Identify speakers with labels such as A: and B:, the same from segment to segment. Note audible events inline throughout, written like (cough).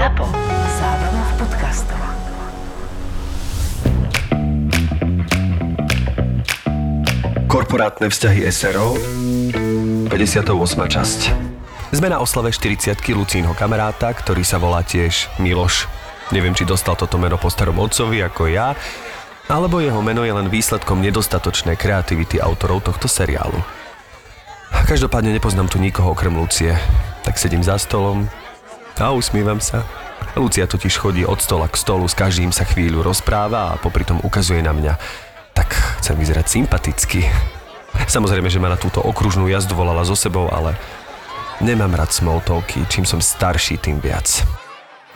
A: ZAPO. Zábrná v podcastov.
B: Korporátne vzťahy SRO 58. časť Sme na oslave 40 Lucínho kamaráta, ktorý sa volá tiež Miloš. Neviem, či dostal toto meno po starom otcovi ako ja, alebo jeho meno je len výsledkom nedostatočnej kreativity autorov tohto seriálu. Každopádne nepoznám tu nikoho okrem Lucie. Tak sedím za stolom a usmívam sa. Lucia totiž chodí od stola k stolu, s každým sa chvíľu rozpráva a popri tom ukazuje na mňa. Tak chcem vyzerať sympaticky. Samozrejme, že ma na túto okružnú jazdu volala so sebou, ale nemám rád small talky. Čím som starší, tým viac.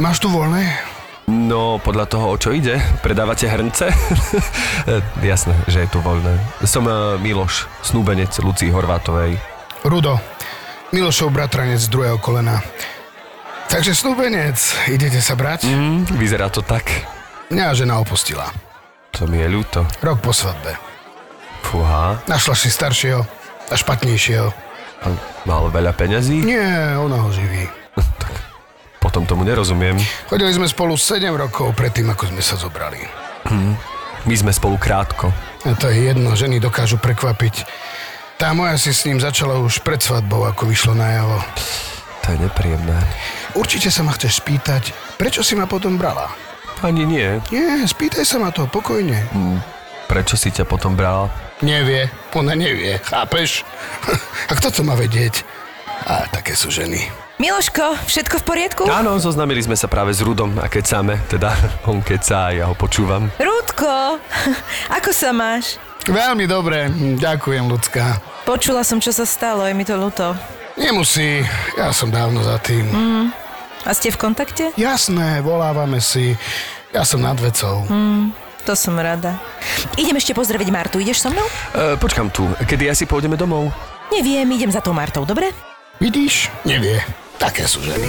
C: Máš tu voľné?
B: No, podľa toho, o čo ide? Predávate hrnce? (laughs) Jasné, že je tu voľné. Som uh, Miloš, snúbenec Lucii Horvátovej.
C: Rudo, Milošov bratranec z druhého kolena. Takže snúbenec, idete sa brať?
B: Mm, vyzerá to tak.
C: Mňa žena opustila.
B: To mi je ľúto.
C: Rok po svadbe.
B: Fúha.
C: Našla si staršieho a špatnejšieho.
B: A Mal veľa peňazí?
C: Nie, ona ho živí. (laughs)
B: Potom tomu nerozumiem.
C: Chodili sme spolu 7 rokov predtým, ako sme sa zobrali.
B: My sme spolu krátko.
C: A to je jedno, ženy dokážu prekvapiť. Tá moja si s ním začala už pred svadbou, ako vyšlo najavo.
B: To je nepríjemné.
C: Určite sa ma chceš spýtať, prečo si ma potom brala?
B: Ani nie.
C: Nie, spýtaj sa ma to, pokojne.
B: Prečo si ťa potom bral?
C: Nevie, ona nevie, chápeš? (laughs) A kto to má vedieť? A také sú ženy.
D: Miloško, všetko v poriadku?
B: Áno, zoznamili sme sa práve s Rudom a kecáme, teda (laughs) on kecá a ja ho počúvam.
D: Rúdko, (laughs) ako sa máš?
C: Veľmi dobre, ďakujem, ľudská.
D: Počula som, čo sa stalo, je mi to ľúto.
C: Nemusí, ja som dávno za tým.
D: A ste v kontakte?
C: Jasné, volávame si, ja som nad vecou.
D: To som rada. Idem ešte pozdraviť Martu, ideš so mnou?
B: E, počkam tu, kedy asi pôjdeme domov?
D: Neviem, idem za tou Martou, dobre?
C: Vidíš? Nevie. Také sú ženy.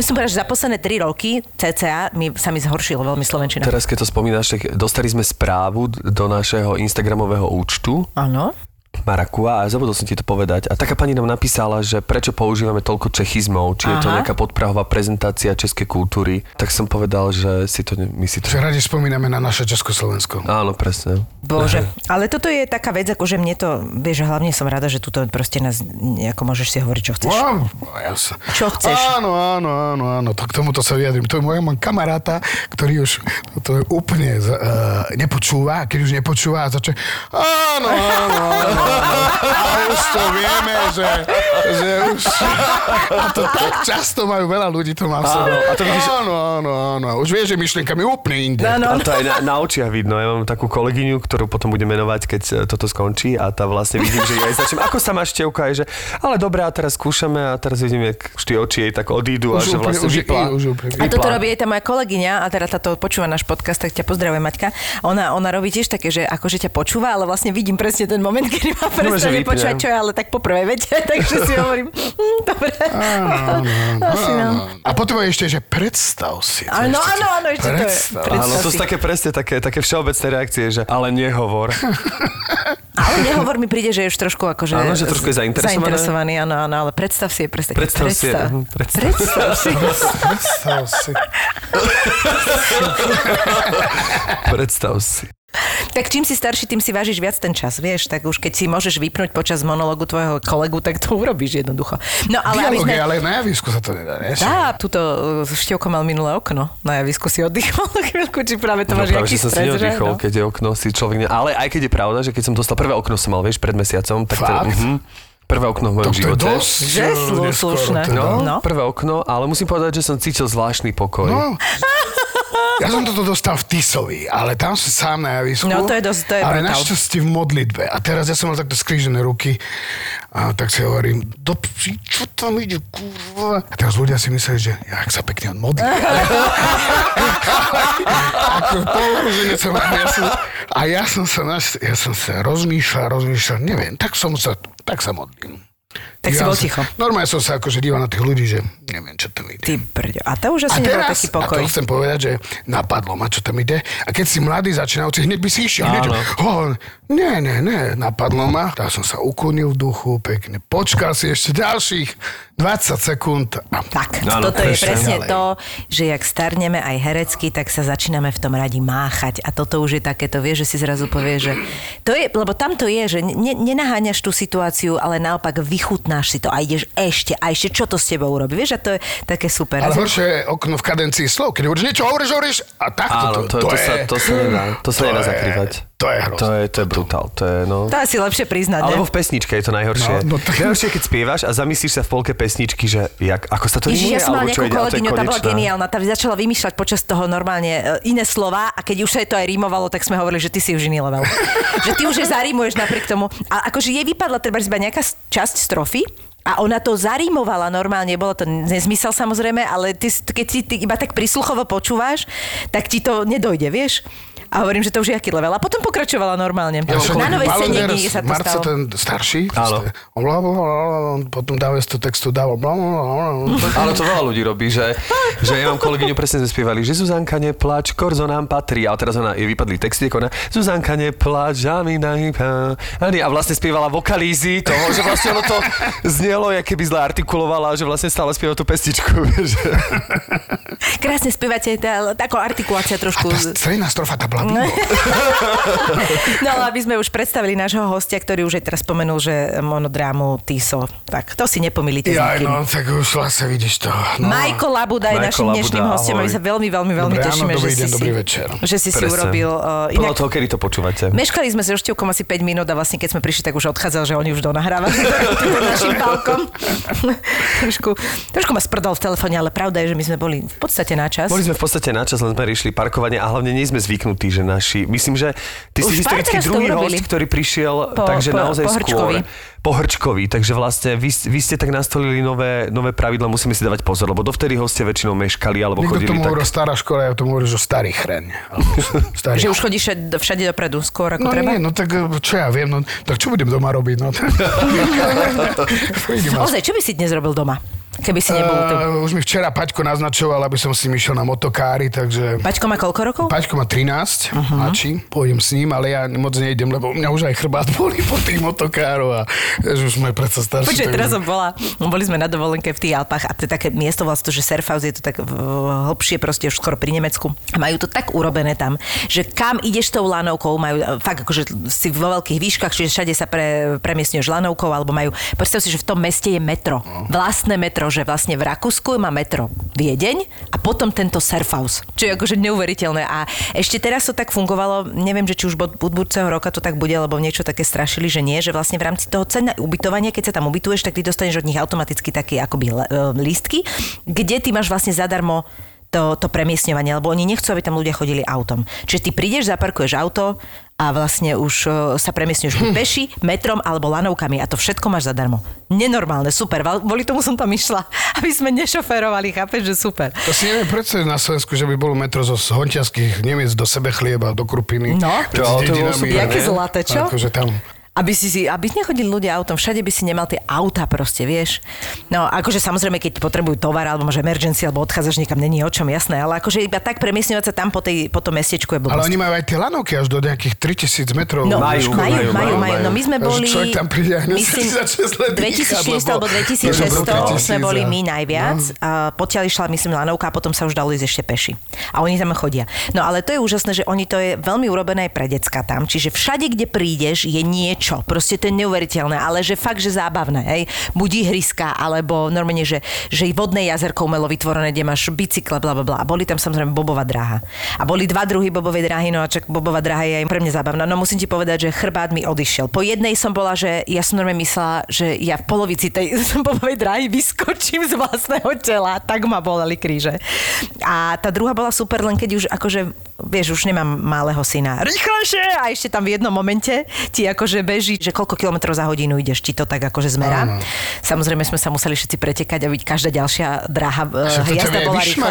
D: Musím povedať, že za posledné 3 roky cca mi, sa mi zhoršilo veľmi Slovenčina.
B: Teraz, keď to spomínaš, tak dostali sme správu do našeho Instagramového účtu
D: Áno.
B: Marakua a zabudol som ti to povedať. A taká pani nám napísala, že prečo používame toľko čechizmov, či je to
D: Aha.
B: nejaká podprahová prezentácia českej kultúry. Tak som povedal, že si to, my si to...
C: Že radi spomíname na naše Československo.
B: Áno, presne.
D: Bože, ale toto je taká vec, ako že mne to, vieš, hlavne som rada, že tuto proste nás, nejako môžeš si hovoriť, čo chceš.
C: Wow, ja sa...
D: Čo chceš?
C: Áno, áno, áno, áno, tak tomuto sa vyjadrím. To je môj mám kamaráta, ktorý už to je úplne uh, nepočúva, keď už nepočúva a začne áno, áno, áno, áno. A už to vieme, že, že už... A to tak často majú veľa ľudí, to má sebe.
B: Áno, a to vidíš-
C: Áno, áno, áno. Už vieš, že myšlienka mi úplne inde.
D: Áno.
B: A to aj na, na očiach vidno. Ja mám takú kolegyňu, ktorú potom budem menovať, keď e, toto skončí a tá vlastne vidím, že ju aj začnem, ako sa máš tevka, aj že ale dobré, a teraz skúšame a teraz vidím, jak už tie oči jej tak odídu a
C: Už
B: že
C: úplne,
B: vlastne
C: už,
B: vyplá.
C: už úplne.
D: A toto robí aj tá moja kolegyňa, a teda táto počúva náš podcast, tak ťa pozdravuje Maťka. Ona, ona robí tiež také, že akože ťa počúva, ale vlastne vidím presne ten moment, (laughs) kedy
B: No, že
D: prestane
B: vypne.
D: počúvať, čo je ale tak poprvé, viete, (laughs) takže si hovorím, hm, dobre.
C: Áno, áno, áno, (laughs)
D: Asi no.
C: áno. A potom je ešte, že predstav si.
D: Áno, áno, áno, ešte to je.
C: predstav.
D: Predstav
B: Áno, to sú
D: si.
B: také presne také, také všeobecné reakcie, že ale nehovor. (laughs)
D: Ale nehovor mi príde, že je už trošku akože...
B: Áno, že trošku je zainteresované.
D: Zainteresovaný, áno, áno, ale predstav si je presne.
B: Predstav si je, mhm, predstav.
D: predstav si.
C: Predstav si.
B: Predstav si.
D: Tak čím si starší, tým si vážiš viac ten čas, vieš, tak už keď si môžeš vypnúť počas monológu tvojho kolegu, tak to urobíš jednoducho. No ale aby
C: Dialógy,
D: sme...
C: ale na javisku sa to nedá, ne?
D: Tá, tuto uh, Števko mal minulé okno. Na javisku si oddychol (laughs) chvíľku, či práve to
B: No
D: máš
B: práve,
D: nejaký
B: že som si
D: stres, že?
B: neoddychol,
D: No.
B: keď je okno, si človek ne... Ale aj keď je pravda, že keď som dostal prvé okno, som mal, vieš, pred mesiacom, tak to,
C: Fakt?
B: mhm, prvé okno v mojom
C: To je
B: živote.
C: dosť
D: Že slušné.
C: teda.
B: No,
D: No.
B: no, prvé okno, ale musím povedať, že som cítil zvláštny pokoj.
C: No. (laughs) Ja som toto dostal v Tisovi, ale tam som sám na javisku.
D: No, to je dosť- to je
C: Ale
D: brutál.
C: našťastie v modlitbe. A teraz ja som mal takto skrížené ruky a tak si hovorím, do psi, čo tam ide, kurva? A teraz ľudia si mysleli, že jak sa pekne on modlí. (laughs) Ako položenie som, ja som, a ja som sa, naš, ja som sa rozmýšľal, rozmýšľal, neviem, tak som sa, tak sa modlím.
D: Tak si
C: Ja
D: bol
C: som-
D: ticho.
C: Normálne som sa akože díval na tých ľudí, že neviem, čo tam ide.
D: Ty brďo. A to už
C: A
D: asi nebol
C: teraz,
D: taký
C: a
D: pokoj.
C: to chcem povedať, že napadlo ma, čo tam ide. A keď si mladý začínajúci, hneď by si išiel. Hneď, ho, nie, nie, nie, napadlo ma. Tak som sa uklonil v duchu, pekne. Počkal si ešte ďalších 20 sekúnd. A
D: Tak,
B: Áno,
D: toto je
B: presne.
D: to, že jak starneme aj herecky, tak sa začíname v tom radi máchať. A toto už je takéto, vieš, že si zrazu povie, že to je, lebo tam to je, že ne, nenaháňaš tú situáciu, ale naopak vychutnáš si to a ideš ešte, a ešte čo to s tebou urobí. Vieš, a to je také super.
C: Ale
D: A
C: horšie je okno v kadencii slov, keď hovoríš niečo, hovoríš, hovoríš a takto
B: Áno, to, to, to,
C: je,
B: sa, to sa nedá, to sa
C: to
B: nedá
C: je-
B: zakrývať.
C: To je hrozné.
B: To je, to je brutál, to je no...
D: To asi lepšie priznať,
B: Alebo v pesničke je to najhoršie.
C: No, no tak-
B: Najhoršie, keď spievaš a zamyslíš sa v polke pesničky, že jak, ako sa to
D: Ježiš, ja som mala nejakú kolegyňu, tá bola geniálna, tá začala vymýšľať počas toho normálne e, iné slova a keď už sa jej to aj rímovalo, tak sme hovorili, že ty si už iný level. (laughs) že ty už je zarímuješ napriek tomu. A akože jej vypadla treba iba nejaká časť strofy, a ona to zarímovala normálne, bolo to nezmysel samozrejme, ale ty, keď si ty iba tak prísluchovo počúvaš, tak ti to nedojde, vieš? A hovorím, že to už je aký level. A potom pokračovala normálne.
C: Ja
D: Na novej scéne niekde sa to
C: Marco
D: stalo.
C: ten starší, on, bla, bla, bla, bla, on potom dáva z toho textu, dával bla, bla, bla, bla, bla.
B: Ale to veľa ľudí robí, že, že ja mám kolegyňu, presne sme spievali, že Zuzanka neplač, korzo nám patrí. A teraz ona, jej vypadli texty, ako ona, Zuzanka neplač, žami na A vlastne spievala vokalízy toho, že vlastne ono to znelo, jak keby zle artikulovala, že vlastne stále spieva tú pestičku. (laughs)
D: Krásne spievate, tá, taká artikulácia trošku...
C: Tá stredná strofa, tá bola (laughs) bingo.
D: No ale aby sme už predstavili nášho hostia, ktorý už aj teraz spomenul, že monodrámu Tiso. Tak, to si nepomýlite s
C: Jaj,
D: nikým.
C: no, tak už vlastne vidíš to. No.
D: Majko Labuda je našim dnešným hostom a my sa veľmi, veľmi, veľmi
C: ráno,
D: tešíme,
C: dobrý
D: že, si
C: deň,
D: si,
C: dobrý večer.
D: že si si
B: Presne.
D: urobil... Uh,
B: Podľa toho, kedy to počúvate.
D: Meškali sme s Roštevkom asi 5 minút a vlastne keď sme prišli, tak už odchádzal, že oni už donahrávali (laughs) našim palkom. (laughs) trošku, trošku ma sprdol v telefóne, ale pravda je, že my sme boli v podstate na čas.
B: Boli sme v podstate na čas, len sme riešili parkovanie a hlavne nie sme zvyknutí, že naši... Myslím, že ty
D: Už
B: si historicky druhý
D: urobili.
B: host, ktorý prišiel,
D: Po-
B: takže
D: po-
B: naozaj
D: po
B: skôr. Po Hrčkovi. Takže vlastne vy, vy ste tak nastolili nové, nové pravidla, musíme si dávať pozor, lebo dovtedy hostia väčšinou meškali alebo
C: Niekto
B: chodili
C: tomu
B: tak...
C: hovorí stará škola, ja tomu hovorím, že starý chreň. (laughs) Starý
D: Že už chodíš všade- dopredu, skôr ako
C: No
D: treba?
C: nie, no tak čo ja viem, no tak čo budem doma robiť, no. (laughs) (laughs)
D: Ozaj, čo by si dnes robil doma? Keby si nebol tu.
C: Uh, už mi včera Paťko naznačoval, aby som s ním išiel na motokári, takže...
D: Paťko má koľko rokov?
C: Paťko má 13, uh-huh. mladší, pôjdem s ním, ale ja moc nejdem, lebo mňa už aj chrbát (laughs) boli po tých motokárov a že už sme predsa starší. Tak-
D: teraz som bola, boli sme na dovolenke v tých Alpách a to je také miesto vlastne, že Surfhouse je to tak v- hlbšie proste už skoro pri Nemecku. A majú to tak urobené tam, že kam ideš tou lanovkou, majú e, fakt akože si vo veľkých výškach, čiže všade sa pre, premiestňuješ lanovkou, alebo majú, predstav si, že v tom meste je metro. Vlastné metro, že vlastne v Rakúsku má metro Viedeň a potom tento Surfhouse, čo je akože neuveriteľné. A ešte teraz to tak fungovalo, neviem, že či už od budúceho roka to tak bude, lebo niečo také strašili, že nie, že vlastne v rámci toho cena ubytovania, keď sa tam ubytuješ, tak ty dostaneš od nich automaticky také akoby e, lístky, kde ty máš vlastne zadarmo to, to premiesňovanie, lebo oni nechcú, aby tam ľudia chodili autom. Čiže ty prídeš, zaparkuješ auto a vlastne už e, sa premiesňuješ buď peši, metrom alebo lanovkami a to všetko máš zadarmo. Nenormálne, super. Kvôli tomu som tam išla, (laughs) aby sme nešoférovali, chápeš, že super.
C: To si neviem predstaviť na Slovensku, že by bolo metro zo hontiaských Nemiec do Sebechlieba, do Krupiny.
D: No.
B: To- to super,
D: Jaké
B: ne?
D: zlaté, čo?
C: Akože tam.
D: Aby si si, aby nechodili ľudia autom, všade by si nemal tie auta proste, vieš. No, akože samozrejme, keď potrebujú tovar, alebo máš emergency, alebo odchádzaš niekam, není o čom, jasné, ale akože iba tak premiesňovať sa tam po, tej, po tom mestečku je blbosť.
C: Ale oni majú aj tie lanovky až do nejakých 3000 metrov.
D: No,
B: Majú,
D: majú, majú,
B: majú,
D: majú. No my sme boli,
C: človek tam príde a hneď
D: myslím,
C: si začne zle dýchať,
D: 2400
C: lebo-
D: alebo
C: lebo
D: 2600 sme
C: 3000
D: boli
C: a-
D: my najviac.
C: No.
D: A potiaľ išla, myslím, lanovka a potom sa už dalo ísť ešte peši. A oni tam chodia. No ale to je úžasné, že oni to je veľmi urobené aj pre decka tam. Čiže všade, kde prídeš, je niečo. Proste to je neuveriteľné, ale že fakt, že zábavné. Hej? Buď ihriska, alebo normálne, že, že i vodné jazerko umelo vytvorené, kde máš bicykle, bla, bla, bla. A boli tam samozrejme bobová dráha. A boli dva druhy bobovej dráhy, no a čak bobová dráha je aj pre mňa zábavná. No musím ti povedať, že chrbát mi odišiel. Po jednej som bola, že ja som normálne myslela, že ja v polovici tej (laughs) bobovej dráhy vyskočím z vlastného tela. Tak ma boleli kríže. A tá druhá bola super, len keď už akože vieš, už nemám malého syna. Rýchlejšie! A ešte tam v jednom momente ti akože beží, že koľko kilometrov za hodinu ideš, či to tak akože zmerá.
C: Áno.
D: Samozrejme sme sa museli všetci pretekať, aby každá ďalšia dráha
C: ťa
D: jazda bola rýchle.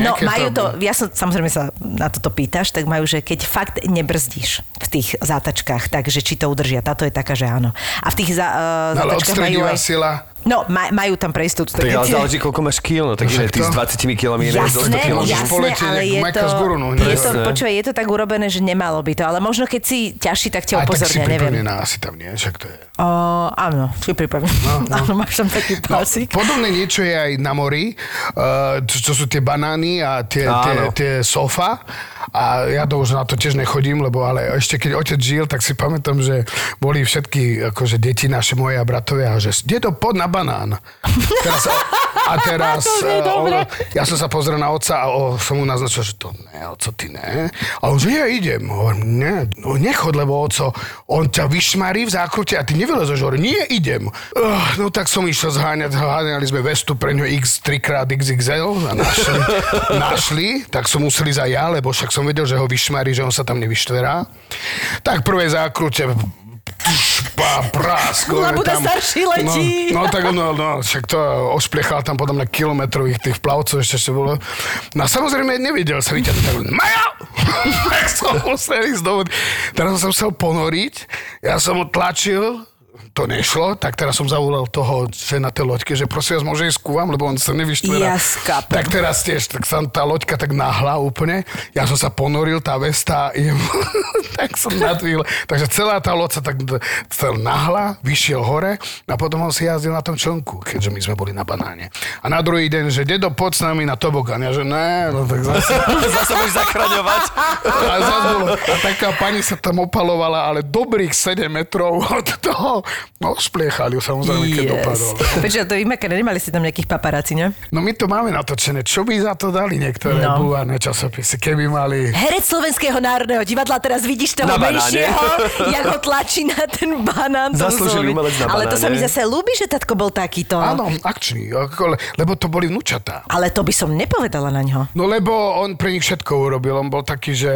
D: No majú to, ja som, samozrejme sa na toto pýtaš, tak majú, že keď fakt nebrzdíš v tých zátačkách, takže či to udržia. Táto je taká, že áno. A v tých za, uh,
C: No,
D: zátačkách majú aj...
C: sila.
D: No, maj, majú tam pre istotu.
B: Tak ale záleží, koľko máš kil, no tak ty s 20 kilami ideš do 100
D: Jasné,
B: kil.
C: Môžeš
D: jasné,
C: poletieť
D: ale
C: jak
D: je to,
C: z Gurunu,
D: je to, počúvaj, je to tak urobené, že nemalo by to, ale možno keď si ťažší, tak ťa
C: Aj tak si
D: upozornia, neviem.
C: pripevnená asi tam nie, však to je.
D: O, áno, si pripevnená. No, (laughs) no. Áno, máš tam taký
C: No,
D: pásik.
C: podobné niečo je aj na mori, uh, čo, čo sú tie banány a tie, tie, tie sofa. A ja to už na to tiež nechodím, lebo ale ešte keď otec žil, tak si pamätám, že boli všetky akože deti naše moje a bratovia, že dedo, pod na banán. Teraz, a teraz (laughs) on, ja som sa pozrel na otca a o, som mu naznačil, že to ne, oco, ty ne. A on, že ja idem. Hovorím, ne, no nechod, lebo oco, on ťa vyšmarí v zákrute a ty nevylezeš. Hovorím, nie, idem. Uh, no tak som išiel zháňať, zháňali sme vestu pre ňo X 3 krát XXL a našli, (laughs) našli, tak som musel ísť aj ja, lebo však som vedel, že ho vyšmarí, že on sa tam nevyštverá. Tak prvé zákrute pá, prásk.
D: Labuda starší letí.
C: No, no tak no, no, však to ošplechal tam podľa mňa kilometrových tých plavcov, ešte čo bolo. No samozrejme nevedel sa vyťať. Tak Maja! (laughs) tak som musel ísť do vody. Teraz som sa musel ponoriť, ja som ho tlačil, to nešlo, tak teraz som zavolal toho, že na tej loďke, že prosím vás, môže ísť ku vám, lebo on sa nevyštverá.
D: Ja.
C: Tak teraz tiež, tak sa tá loďka tak nahla úplne. Ja som sa ponoril, tá vesta, idem, (laughs) tak som nadvil. Takže celá tá loď sa tak cel nahla, vyšiel hore a potom on si jazdil na tom člnku, keďže my sme boli na banáne. A na druhý deň, že dedo, poď s nami na tobogán. Ja, že ne, no tak zase. (laughs)
B: Zase budeš zachraňovať.
C: A, zase bolo, a taká pani sa tam opalovala, ale dobrých 7 metrov od toho. No, spliechali ju samozrejme, keď dopadol. (laughs)
D: Prečo to vymakané, nemali ste tam nejakých paparáci, ne?
C: No my to máme natočené. Čo by za to dali niektoré
D: No.
C: bulvárne časopisy, keby mali...
D: Herec Slovenského národného divadla, teraz vidíš toho
B: Na banáne.
D: menšieho, jak ho tlačí na ten banán.
B: Umelec na
D: Ale to sa mi
B: banáne.
D: zase ľúbi, že tatko bol takýto.
C: Áno, akčný, lebo to boli vnúčatá.
D: Ale to by som nepovedala na ňo.
C: No lebo on pre nich všetko urobil. On bol taký, že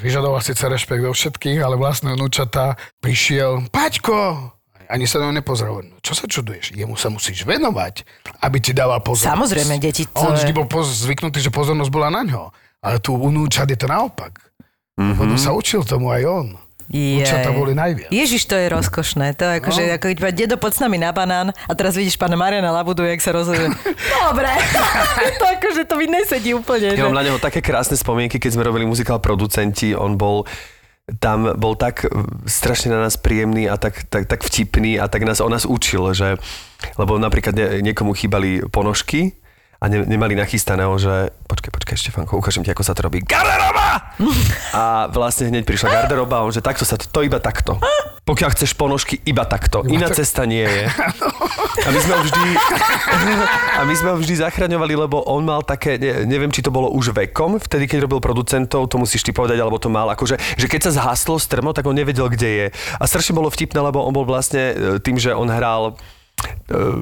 C: vyžadoval síce rešpekt do všetkých, ale vlastne vnúčatá prišiel. Paťko! Ani sa na nepozrel. No, čo sa čuduješ? Jemu sa musíš venovať, aby ti dával pozornosť.
D: Samozrejme, deti,
C: on
D: to je-
C: vždy bol poz- zvyknutý, že pozornosť bola na ňo. Ale tu u je to naopak. Mm-hmm. On sa učil tomu aj on. Vnúčatá boli najviac.
D: Ježiš, to je rozkošné. To je ako,
C: No.
D: že ako keď dedo, poď s nami na banán a teraz vidíš pána Mariana Labudu, jak sa rozhoduje. (laughs) Dobre, (laughs) to akože to mi nesedí úplne.
B: Ja
D: že?
B: mám na neho také krásne spomienky, keď sme robili muzikál producenti, on bol tam bol tak strašne na nás príjemný a tak, tak, tak vtipný a tak nás, on nás učil, že lebo napríklad ne, niekomu chýbali ponožky a ne, nemali nachystaného, že počkaj, počkaj, Štefanko, ukážem ti, ako sa to robí. Garderoba! A vlastne hneď prišla garderoba a on, že takto sa to, to iba takto. Pokiaľ chceš ponožky, iba takto. Iná cesta nie je. A my sme ho vždy, a my sme ho vždy zachraňovali, lebo on mal také, ne, neviem, či to bolo už vekom, vtedy, keď robil producentov, to musíš ty povedať, alebo to mal, akože, že keď sa zhaslo strmo, tak on nevedel, kde je. A strašne bolo vtipné, lebo on bol vlastne e, tým, že on hral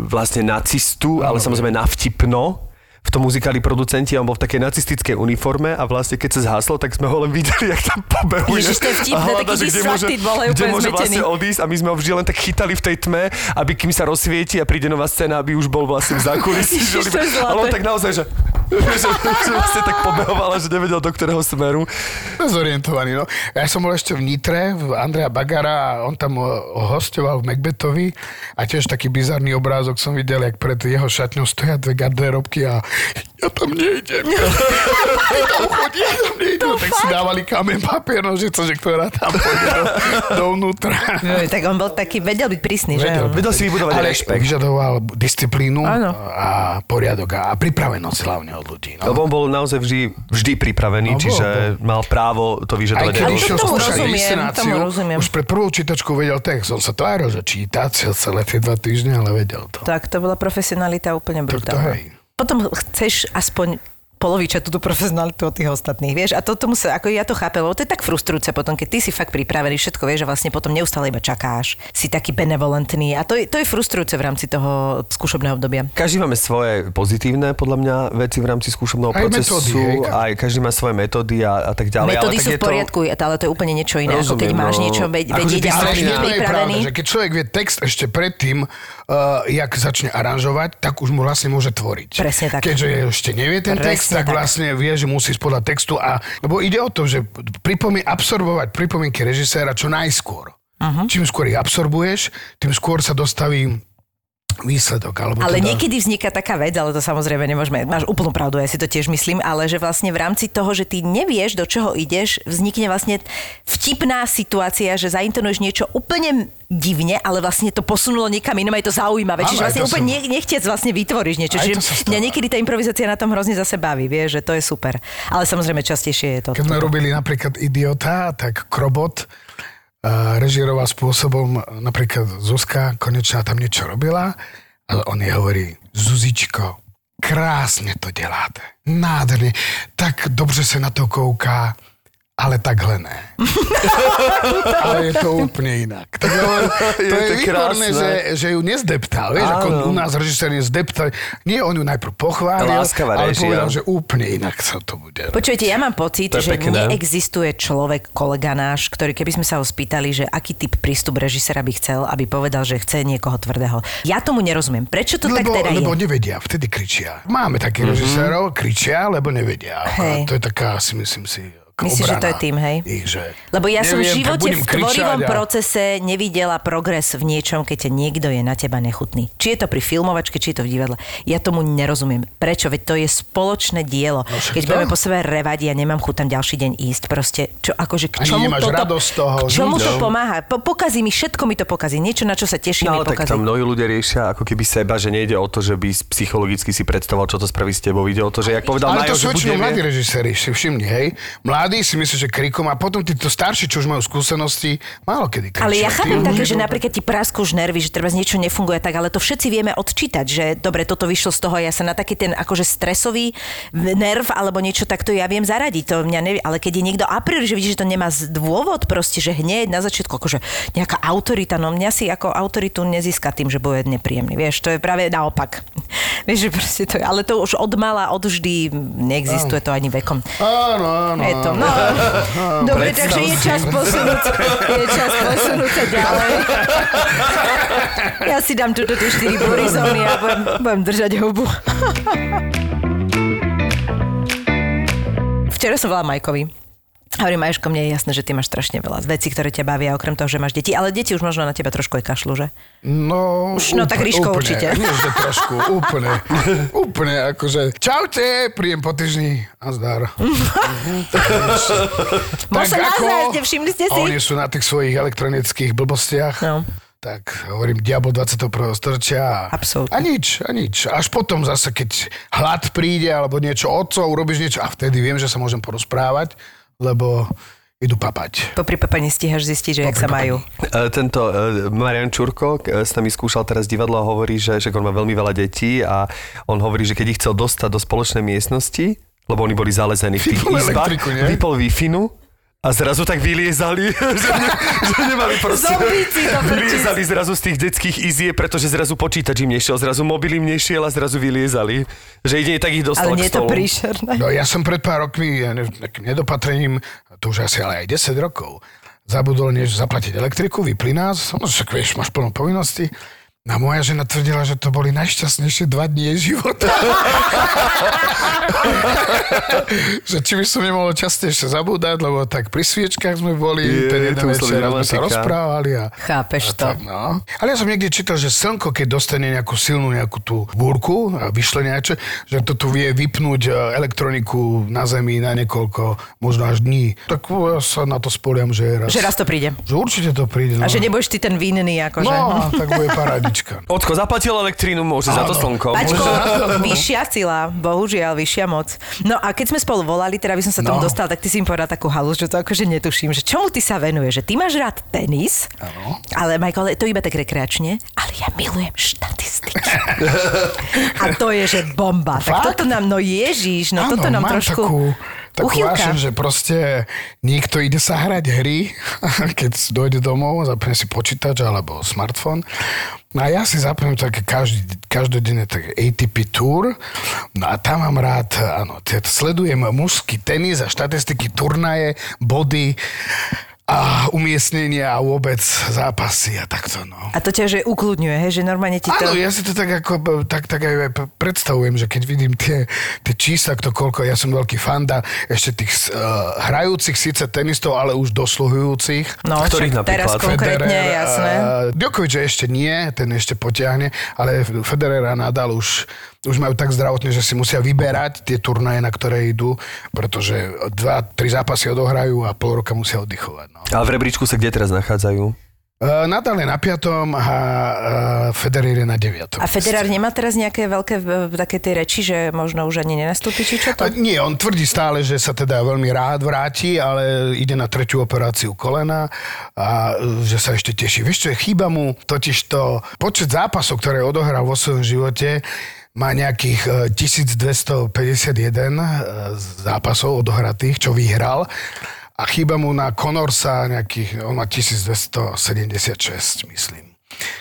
B: vlastne nacistu, ale samozrejme na vtipno, v tom muzikáli producenti a on bol v takej nacistickej uniforme a vlastne keď sa zhaslo, tak sme ho len videli, jak tam pobehuje.
D: Ježiš, to je vtipné,
B: hľada,
D: taký
B: že kde
D: distracted bol,
B: kde môže vlastne odísť a my sme ho vždy len tak chytali v tej tme, aby kým sa rozsvieti a príde nová scéna, aby už bol vlastne v zákulisí. Ale on tak naozaj, že, (laughs) že, že vlastne tak pobehoval, a že nevedel do ktorého smeru.
C: Zorientovaný, no. Ja som bol ešte v Nitre, v Andreja Bagara a on tam o, hostoval v Macbethovi a tiež taký bizarný obrázok som videl, jak pred jeho šatňou stoja dve garderobky a ja tam nejdem. Ja (laughs) tam chodí, ja tam nejdem. tak si dávali kamen, papier, nožice, že ktorá tam pôjde do, dovnútra.
D: No, tak on bol taký, vedel byť prísny, že?
C: Vedel.
B: Vedel si vybudovať
C: Ale
B: rešpekt.
C: vyžadoval disciplínu
D: Áno.
C: a poriadok a pripravenosť hlavne od ľudí. No.
B: Lebo on bol naozaj vždy, vždy pripravený,
C: No, bol,
B: čiže mal právo to vyžadovať.
C: keď
B: aj od-
C: išiel skúšať inscenáciu, už pre prvú čítačku vedel text. On sa tváril, že číta cel- celé tie dva týždne, ale vedel to.
D: Tak to bola profesionalita úplne
C: Tak to
D: brutálna.
C: hej.
D: Potom chceš aspoň poloviča túto profesionalitu od tých ostatných, vieš. A to, tomu sa, ako ja to chápem, lebo to je tak frustrujúce potom, keď ty si fakt pripravený, všetko vieš a vlastne potom neustále iba čakáš, si taký benevolentný a to je, to je frustrujúce v rámci toho skúšobného obdobia.
B: Každý máme svoje pozitívne, podľa mňa, veci v rámci skúšobného
C: Aj
B: procesu.
C: metódy,
B: aj každý má svoje metódy a, a tak ďalej.
D: Metódy
B: ale
D: sú v poriadku, ale to je úplne niečo iné, ako keď
B: Rozumiem,
D: máš
B: no.
D: niečo
B: Akože
D: vedieť a máš byť pripravený.
C: pravda, že keď človek vie text ešte predtým, uh, jak začne aranžovať, tak už mu vlastne môže tvoriť.
D: Presne tak.
C: Keďže ešte nevie ten
D: Presne
C: text, tak,
D: tak.
C: vlastne vie, že musí ísť podľa textu. A, lebo ide o to, že pripomí, absorbovať pripomienky režiséra čo najskôr. Uh-huh. Čím skôr ich absorbuješ, tým skôr sa dostaví výsledok. Alebo
D: Ale
C: teda...
D: niekedy vzniká taká vec, ale to samozrejme nemôžeme, máš úplnú pravdu, ja si to tiež myslím, ale že vlastne v rámci toho, že ty nevieš, do čoho ideš, vznikne vlastne vtipná situácia, že zaintonuješ niečo úplne divne, ale vlastne to posunulo niekam inam, je to zaujímavé.
C: Áno,
D: Čiže vlastne úplne
C: som-
D: ne- nechtiec vlastne vytvoríš niečo. Čiže mňa niekedy tá improvizácia na tom hrozne zase baví, vieš, že to je super. Ale samozrejme častejšie je to.
C: Keď sme robili napríklad Idiota, tak Krobot režiroval spôsobom, napríklad Zuzka konečná tam niečo robila, ale on jej hovorí, Zuzičko, krásne to deláte, nádherne, tak dobře se na to kouká, ale takhle ne. (laughs) ale je to úplne inak. Tak, ale, (laughs) to
B: Je
C: je,
B: to
C: výborné,
B: krásne.
C: že, že ju nezdeptal. Vieš, ako u nás režisér je zdeptal. Nie, on ju najprv pochválil,
B: Láskavá
C: ale
B: réžia.
C: povedal, že úplne inak sa to bude.
D: Počujete, ja mám pocit, že
B: pekné.
D: neexistuje človek, kolega náš, ktorý keby sme sa ho spýtali, že aký typ prístup režisera by chcel, aby povedal, že chce niekoho tvrdého. Ja tomu nerozumiem. Prečo to tak
C: lebo,
D: teda
C: lebo
D: je?
C: nevedia, vtedy kričia. Máme takých mm-hmm. režisérov, kričia, lebo nevedia.
D: Hej.
C: A to je taká, si myslím si,
D: Myslíš, že to
C: obrana
D: je tým, hej?
C: Ich, že
D: Lebo ja som v
C: neviem, tak
D: živote v tvorivom
C: a-
D: procese nevidela progres v niečom, keď niekto je na teba nechutný. Či je to pri filmovačke, či je to v divadle. Ja tomu nerozumiem. Prečo? Veď to je spoločné dielo.
C: No
D: keď budeme po sebe revať, ja nemám chuť tam ďalší deň ísť. Proste, čo, akože k
C: Ani
D: čomu
C: nemáš
D: toto,
C: radosť z toho,
D: K čomu to
B: No.
D: pomáha? Po, pokazí mi, všetko mi to pokazí. Niečo, na čo sa teším, mi
B: No ale tak
D: pokazí.
B: tam mnohí ľudia riešia ako keby seba, že nejde o to, že by psychologicky si predstavoval, čo to spraví s tebou. Ide o to, že jak povedal
C: Ale
B: Majo,
C: to sú väčšinou mladí režiséri, si všimni, hej. Mladí si myslí, že krikom a potom títo starší, čo už majú skúsenosti, málo kedy kričia.
D: Ale ja chápem také, že napríklad ti praskú už nervy, že treba niečo nefunguje tak, ale to všetci vieme odčítať, že dobre, toto vyšlo z toho, ja sa na taký ten akože stresový nerv alebo niečo takto ja viem zaradiť, to mňa nevie, ale keď je niekto a priori, že vidí, že to nemá dôvod proste, že hneď na začiatku akože nejaká autorita, no mňa si ako autoritu nezíska tým, že bude nepríjemný, vieš, to je práve naopak. (laughs) vieš, že proste to je, ale to už od mala, od vždy neexistuje to ani vekom.
C: Áno, áno.
D: Je to, no. (laughs) Dobre,
B: Predstav
D: takže je čas posunúť, je čas posunúť sa ďalej. Ja si dám tuto tie 4 borizóny a budem, budem držať hubu. (laughs) Včera som volala Majkovi. Hovorím, Majško, mne je jasné, že ty máš strašne veľa vecí, ktoré ťa bavia, okrem toho, že máš deti. Ale deti už možno na teba trošku aj kašľú, že?
C: No,
D: Už, no tak Ríško
C: úplne,
D: určite.
C: Nie, že trošku, úplne. (laughs) úplne, akože, čaute, príjem po týždni a zdar. (laughs) Mhm, Tak ako
D: nazrieť, nevšimli ste si?
C: Oni sú na tých svojich elektronických blbostiach.
D: No.
C: Tak hovorím, diabol 21. storočia. A,
D: Absolútne.
C: a nič, a nič. Až potom zase, keď hlad príde, alebo niečo otcov, urobíš niečo a vtedy viem, že sa môžem porozprávať, lebo idú papať.
D: Po prípapaní stíhaš zistiť, že jak sa majú.
B: E, Tento e, Marian Čurko e, s nami skúšal teraz divadlo a hovorí, že, že on má veľmi veľa detí a on hovorí, že keď ich chcel dostať do spoločnej miestnosti, lebo oni boli zalezení v tých izbách, vypol wi a zrazu tak vyliezali, (laughs) že, ne, že nemali proste...
D: Zombíci to
B: vyliezali zrazu z tých detských izie, pretože zrazu počítač im nešiel, zrazu mobil im nešiel a zrazu vyliezali. Že ide tak ich dostal
D: Ale
B: k
D: nie je to príšerné.
C: No ja som pred pár rokmi ja ne- takým nedopatrením, to už asi ale aj 10 rokov, zabudol než zaplatiť elektriku, vypli nás, no však vieš, máš plno povinnosti. A moja žena tvrdila, že to boli najšťastnejšie dva dní jej života. (laughs) že či by som nemohol častejšie zabúdať, lebo tak pri sviečkach sme boli,
B: Je,
C: ten jeden večer sme sa rozprávali. A,
D: Chápeš
C: a
D: to.
C: tak, no. Ale ja som niekde čítal, že slnko, keď dostane nejakú silnú nejakú tú búrku a vyšle niečo, že to tu vie vypnúť e, elektroniku na Zemi na niekoľko, možno až dní. Tak ja sa na to spoliam, že raz,
D: Že raz to príde.
C: že určite to príde. No.
D: A že nebudeš ty ten vinný, akože.
C: No, tak bude paradička. (laughs) Paťka.
B: Ocko zaplatil elektrínu, môže za to slnko.
D: Paťko, (laughs) vyššia sila, bohužiaľ, vyššia moc. No a keď sme spolu volali, teda by som sa tomu
C: No.
D: dostal, tak ty si mi povedal takú halu, že to akože netuším, že čomu ty sa venuješ, že ty máš rád tenis,
C: Áno.
D: ale Michael, to iba tak rekreačne, ale ja milujem štatistiky. (laughs) a to je, že bomba. Tak
C: Fakt?
D: toto nám, no ježíš, no
C: Áno,
D: toto nám trošku...
C: takú, takú
D: uchylka.
C: vášeň, že proste niekto ide sa hrať hry, (laughs) keď dojde domov, zapne si počítač alebo smartfón. No a ja si zapnem také každý, každodenné také ATP Tour. No a tam mám rád, áno, sledujem mužský tenis a štatistiky, turnaje, body a umiestnenia a vôbec zápasy a takto, no.
D: A to ťa že ukludňuje, hej, že normálne ti to...
C: Áno, ja si to tak ako, tak, tak aj predstavujem, že keď vidím tie, tie čísla, kto koľko, ja som veľký fanda ešte tých uh, hrajúcich síce tenistov, ale už dosluhujúcich.
D: No,
B: Ktorých
D: však teraz
B: napríklad?
D: konkrétne, jasné.
C: Uh, Djokovic ešte nie, ten ešte potiahne, ale Federer a Nadal už, už majú tak zdravotne, že si musia vyberať tie turnaje, na ktoré idú, pretože dva, tri zápasy odohrajú a pol roka musia oddychovať. No.
B: A v rebríčku sa kde teraz nachádzajú?
C: Uh, Nadal je na piatom a uh, Federer je na deviatom.
D: A Federer nemá teraz nejaké veľké v- také tie reči, že možno už ani nenastúpi, či čo to?
C: A nie, on tvrdí stále, že sa teda veľmi rád vráti, ale ide na tretiu operáciu kolena a e, že sa ešte teší. Vieš čo, chýba mu totiž to počet zápasov, ktoré odohral vo svojom živote, má nejakých e, 1251 e, zápasov odohratých, čo vyhral. A chýba mu na Conorsa nejakých, on má 1276, myslím.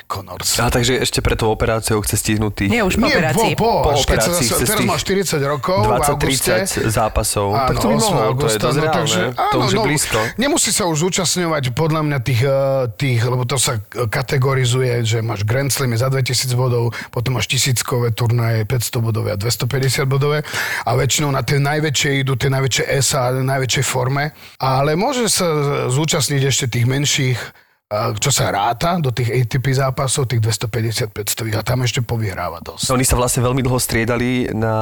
C: Connors.
B: A takže ešte pred tou operáciou chce stihnúť tých
D: Nie, už po
C: Nie,
D: operácii.
C: po, po,
B: Po
C: až keď sa
B: operácii
C: zase,
B: cez
C: teraz má 40 rokov v auguste.
B: 20-30 zápasov. tak to by
C: 8.
B: mohlo, to je dosť
C: no,
B: reálne.
C: takže,
B: to už je blízko.
C: Nemusí sa už zúčastňovať podľa mňa tých, eh, tých, lebo to sa kategorizuje, že máš Grand Slam je za 2000 bodov, potom máš tisíckové turnaje, 500 bodové a 250 bodové a väčšinou na tie najväčšie idú tie najväčšie SA, najväčšej forme, ale môže sa zúčastniť ešte tých menších čo sa ráta do tých ATP zápasov, tých 250-500 a tam ešte povyhráva dosť.
B: Oni sa vlastne veľmi dlho striedali na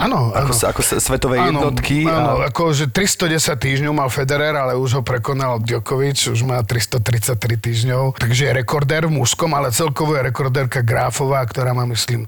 C: Áno,
B: ako, sa- ako svetové jednotky.
C: Áno,
B: a...
C: akože 310 týždňov mal Federer, ale už ho prekonal Djokovic, už má 333 týždňov, takže je rekordér v mužskom, ale celkovo je rekordérka Gráfová, ktorá má, myslím,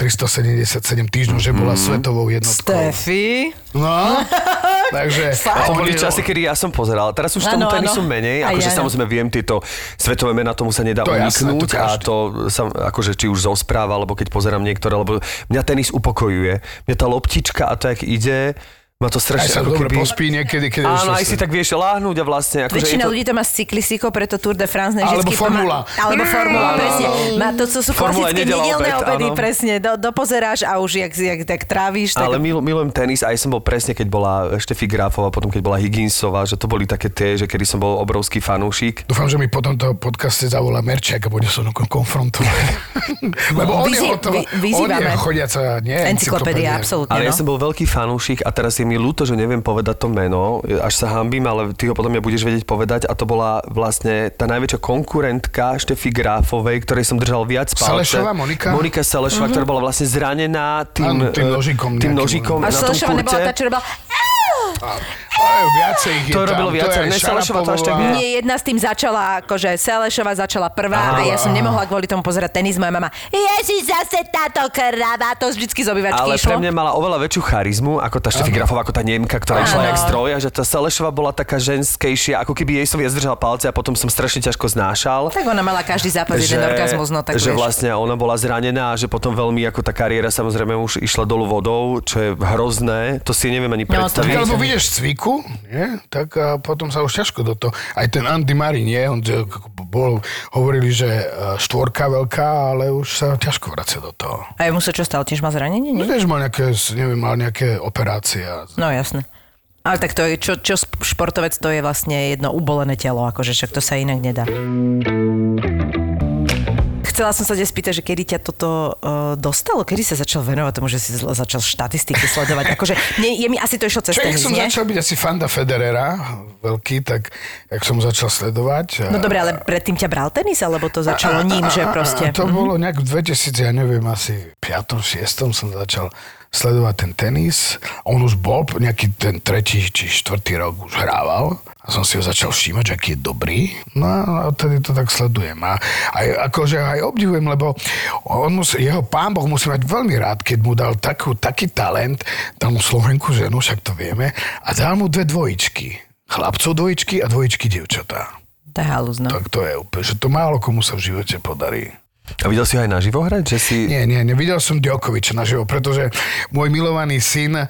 C: 377 týždňov, že bola svetovou jednotkou.
D: Stefy.
C: No, (laughs) takže...
B: A to boli časy, kedy ja som pozeral. Teraz už tomu
D: Áno,
B: tenisu
D: áno.
B: menej. Akože
D: ja,
B: samozrejme viem, tieto svetové mená tomu sa nedá
C: To jasné,
B: uniknúť.
C: to
B: a to sa, akože či už zo správ, alebo keď pozerám niektoré, lebo mňa tenis upokojuje. Mňa tá loptička a to, jak ide, ma to
C: Aj
B: strašne
C: sa
B: ako
C: dobre
B: keby...
C: pospí niekedy, keď
B: Áno, aj si tak vieš láhnuť a vlastne... Akože
D: Väčšina
B: je to...
D: ľudí to má z cyklistikou, preto Tour de France ne
C: Alebo
D: to
C: formula.
D: Má, alebo formula, presne. Má, to sú, sú
B: Formula
D: klasické nedelné
B: obed,
D: obedy,
B: áno.
D: presne. Do, dopozeráš a už jak, jak tak trávíš. Tak...
B: Ale mil, milujem tenis, aj som bol presne, keď bola Štefi Grafová, potom keď bola Higginsová, že to boli také tie, že kedy som bol obrovský fanúšik.
C: Dúfam, že mi po tomto podcaste zavolá Merčiak a bude sa mnou konfrontovať. (laughs) Lebo on je,
D: Vyzi-
C: o to,
D: vy-
C: on je chodiaca, nie?
D: Encyklopédia, absolútne.
B: Ale ja
D: no.
B: som bol veľký fanúšik a teraz je mi ľúto, že neviem povedať to meno, až sa hambím, ale ty ho potom ja budeš vedieť povedať a to bola vlastne tá najväčšia konkurentka Štefi Gráfovej, ktorej som držal viac palce.
C: Salešová Monika?
B: Monika Salešová, ktorá bola vlastne zranená tým,
C: Áno, tým nožikom
B: tým nožikom
D: A
B: na tom
D: Slešova nebola tá, čo robila...
C: viacej ich je
B: To robilo viacej.
C: je
B: Salešová to až tak nie.
D: Nie, jedna s tým začala, akože Selešova začala prvá a ja som nemohla kvôli tomu pozerať tenis. Moja mama, ježiš, zase táto krava, to vždycky z obývačky
B: Ale
D: išlo.
B: pre mňa mala oveľa väčšiu charizmu ako tá Štefi Grafová, ako tá Nemka, ktorá išla jak stroj a že tá Salešová bola taká ženskejšia, ako keby jej som viac držal palce a potom som strašne ťažko znášal.
D: Tak ona mala každý zápas jeden orgazmus, no tak
B: že
D: vieš.
B: vlastne ona bola zranená a že potom veľmi ako tá kariéra samozrejme už išla dolu vodou, čo je hrozné, to si neviem ani
D: No, to
B: predstaviť.
C: Alebo vidieš cviku, nie? tak a potom sa už ťažko do toho. Aj ten Andy Murray, nie? On bol, hovorili, že e, štvorka veľká, ale už sa ťažko vracia do toho.
D: A jemu sa čo stalo? Tiež má zranenie, nie?
C: No, Vieš, mal nejaké, neviem, mal nejaké operácie.
D: No jasné. Ale tak to je, čo, čo športovec, to je vlastne jedno ubolené telo, akože však to sa inak nedá. Chcela som sa ťa spýtať, že kedy ťa toto uh, dostalo? Kedy sa začal venovať tomu, že si začal štatistiky sledovať? (laughs) Akože, mne, je mi asi to išlo cez
C: Čo,
D: tenis,
C: som
D: nie?
C: začal byť asi fanda Federera, veľký, tak jak som začal sledovať.
D: No dobre, ale predtým ťa bral tenis, alebo to začalo ním, že proste...
C: A to bolo nejak v 2000, ja neviem, asi 5. 6. som začal sledovať ten tenis. On už bol nejaký ten tretí či štvrtý rok už hrával. A som si ho začal všímať, že aký je dobrý. No a odtedy to tak sledujem. A aj, akože aj obdivujem, lebo on musí, jeho pán Boh musí mať veľmi rád, keď mu dal takú, taký talent, dal mu Slovenku ženu, však to vieme, a dal mu dve dvojičky. Chlapcov dvojičky a dvojičky dievčatá.
D: To je halúz, no.
C: Tak to je úplne, že to málo komu sa v živote podarí.
B: A videl si ho aj naživo hrať? Že si...
C: Nie, nie, nevidel som Djokoviča naživo, pretože môj milovaný syn uh,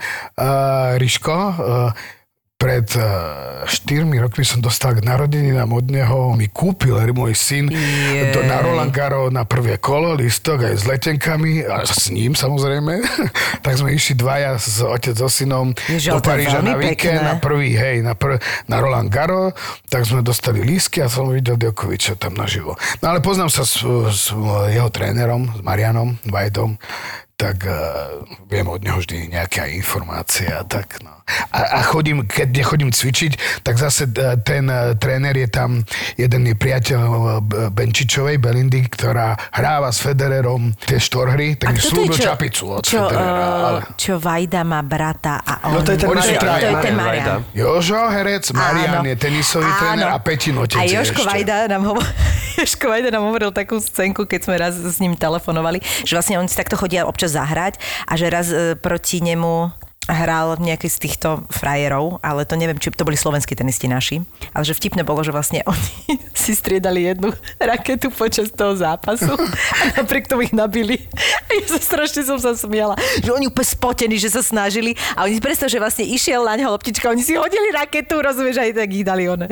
C: Riško uh, pred uh, 4 rokmi som dostal k narodeninám od neho, mi kúpil môj syn
D: Jej.
C: do, na Roland Garo na prvé kolo, listok aj s letenkami, a s ním samozrejme. (laughs) tak sme išli dvaja s otec so synom
D: Ježiš,
C: do Paríža na víkend,
D: pekné.
C: na prvý, hej, na, prv, na Roland Garo, tak sme dostali lísky a som videl Djokoviča tam naživo. No ale poznám sa s, s jeho trénerom, s Marianom Vajdom, tak uh, viem od neho vždy nejaké aj informácie a tak, no. A, a chodím, keď nechodím cvičiť, tak zase uh, ten uh, tréner je tam, jeden je priateľ uh, Benčičovej, Belindy, ktorá hráva s Federerom tie štvorhry, tak slúbil čapicu od
D: čo,
C: Federera. Ale...
D: čo Vajda má brata a on...
B: No to je ten Marian.
D: To je ten
B: Marian.
C: Jožo Herec, Marian
D: Áno.
C: je tenisový tréner
D: Áno.
C: a Petin otec
D: A
C: ešte.
D: Vajda nám, hovo- (laughs) Joško Vajda nám hovoril takú scénku, keď sme raz s ním telefonovali, že vlastne on si takto chodia občas zahrať a že raz e, proti nemu hral nejaký z týchto frajerov, ale to neviem, či to boli slovenskí tenisti naši, ale že vtipné bolo, že vlastne (laughs) oni si striedali jednu raketu počas toho zápasu a napriek tomu ich nabili. A ja sa strašne som sa smiala, že oni úplne spotení, že sa snažili a oni predstav, že vlastne išiel na ňo loptička, oni si hodili raketu, rozumieš, aj tak ich dali one.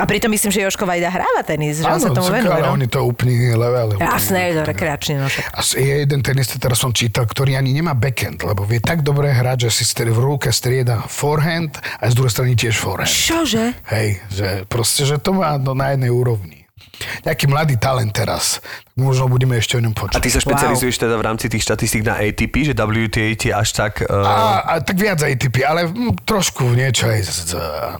D: A pritom myslím, že Joško Vajda hráva tenis, že on sa tomu venuje.
C: ale
D: no?
C: oni to úplný iný level.
D: Jasné, je to rekreačný nošek.
C: A je jeden tenista, teraz som čítal, ktorý ani nemá backhand, lebo vie tak dobre hrať, že si v ruke strieda forehand a z druhej strany tiež forehand.
D: Čože?
C: Hej, že proste, že to má no, na jednej úrovni. Nejaký mladý talent teraz. Možno budeme ešte o ňom
B: A
C: počuť.
B: ty sa špecializuješ teda v rámci tých štatistík na ATP, že WTA ti až tak... Uh...
C: A, a tak viac aj typy, ale mm, trošku niečo aj, z, z,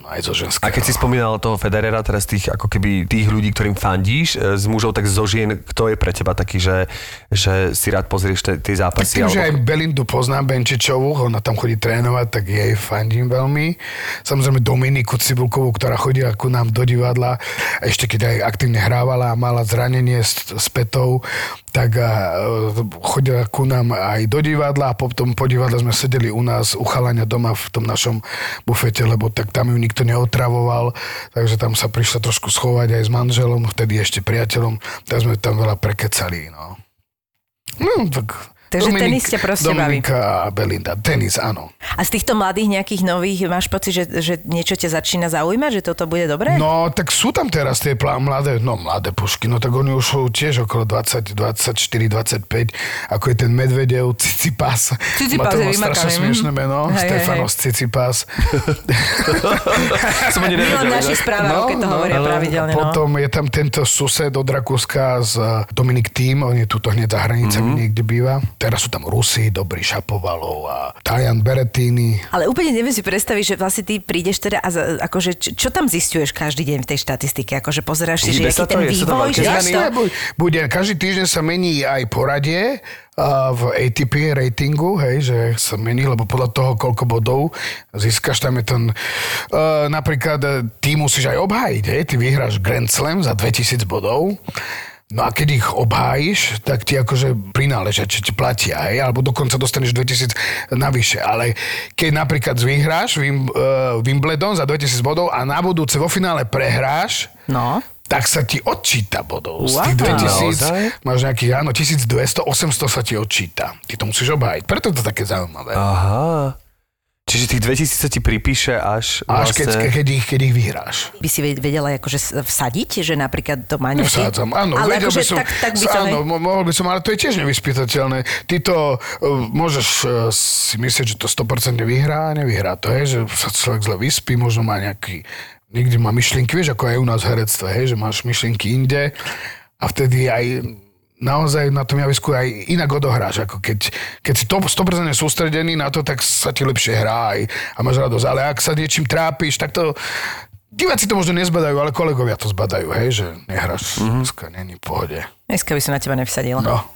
C: aj zo ženského.
B: A keď si spomínal toho Federera, teraz tých ako keby tých ľudí, ktorým fandíš, z mužov, tak zo žien, kto je pre teba taký, že, že si rád pozrieš tie
C: Tak
B: zápasy?
C: tým, že aj Belindu poznám, Benčičovú, ona tam chodí trénovať, tak jej fandím veľmi. Samozrejme Dominiku Cibulkovú, ktorá chodila ku nám do divadla, a ešte keď aj aktívne hrávala a mala zranenie s, s petou, tak a, e, chodila ku nám aj do divadla a potom po divadle sme sedeli u nás, u chalania doma v tom našom bufete, lebo tak tam ju nikto neotravoval, takže tam sa prišla trošku schovať aj s manželom, vtedy ešte priateľom, tak sme tam veľa prekecali, no. No, tak...
D: Takže tenis ťa proste baví.
C: Dominika a Belinda. Tenis, áno.
D: A z týchto mladých nejakých nových máš pocit, že, že niečo ťa začína zaujímať, že toto bude dobré?
C: No, tak sú tam teraz tie plá, mladé, no mladé pušky, no tak oni už sú tiež okolo 20, 24, 25, ako je ten Medvedev, (laughs) Cicipas.
D: Cicipas je
C: strašne
D: vymakaný,
C: smiešné meno,
D: Hej, hej,
C: Stefanos Cicipas. (laughs)
B: Som ani
D: našich správach, keď to hovoria pravidelne. No.
C: Potom je tam tento sused od Rakúska z eh, Dominik Tým, on je tuto hneď za hranicami
D: Mhm.
C: niekde býva. Teraz sú tam Rusi, dobrý Šapovalov a Talian Berettini.
D: Ale úplne neviem si predstaviť, že vlastne ty prídeš teda a za, akože, čo, čo tam zistuješ každý deň v tej štatistike? Akože pozeráš si, že aký ten
B: Je
D: vývoj, že to...
C: Bude, každý týždeň sa mení aj poradie a v ATP ratingu, hej, že sa mení, lebo podľa toho, koľko bodov získaš, tam je ten, uh, napríklad eh, ty musíš aj obhájiť, hej, ty vyhráš Grand Slam za 2000 bodov, No a keď ich obhájiš, tak ti akože prináležia, či ti platia, hej, alebo dokonca dostaneš 2000 navyše. Ale keď napríklad vyhráš Wim, uh, Wimbledon za 2000 bodov a na budúce vo finále prehráš,
D: No.
C: tak sa ti odčíta bodov. Z tých 2000
B: Naozaj?
C: máš nejakých, áno, 1200, 800 sa ti odčíta. Ty to musíš obhájiť. Preto je to také zaujímavé.
B: Aha. Čiže tých 2000 sa ti pripíše až,
C: Až keď,
B: vlastne...
C: keď, ich, keď ich vyhráš.
D: By si vedela akože vsadiť, že napríklad to má nejaký...
C: Nevsádzam, áno,
D: ale
C: vedel
D: akože
C: by som,
D: tak, tak by to...
C: áno,
D: hej.
C: mo- mohol by som, ale to je tiež nevyspytateľné. Ty to uh, môžeš uh, si myslieť, že to 100% vyhrá a nevyhrá to, hej, že sa človek zle vyspí, možno má nejaký, niekde má myšlienky, vieš, ako aj u nás v herectve, hej, že máš myšlienky inde a vtedy aj naozaj na tom javisku aj inak odohráš, ako keď, keď si to 100% sústredený na to, tak sa ti lepšie hrá aj, a máš radosť. Ale ak sa niečím trápiš, tak to Diváci to možno nezbadajú, ale kolegovia to zbadajú, hej, že nehráš, mm-hmm. dneska není v pohode.
D: Dneska by som na teba nevsadila.
C: No.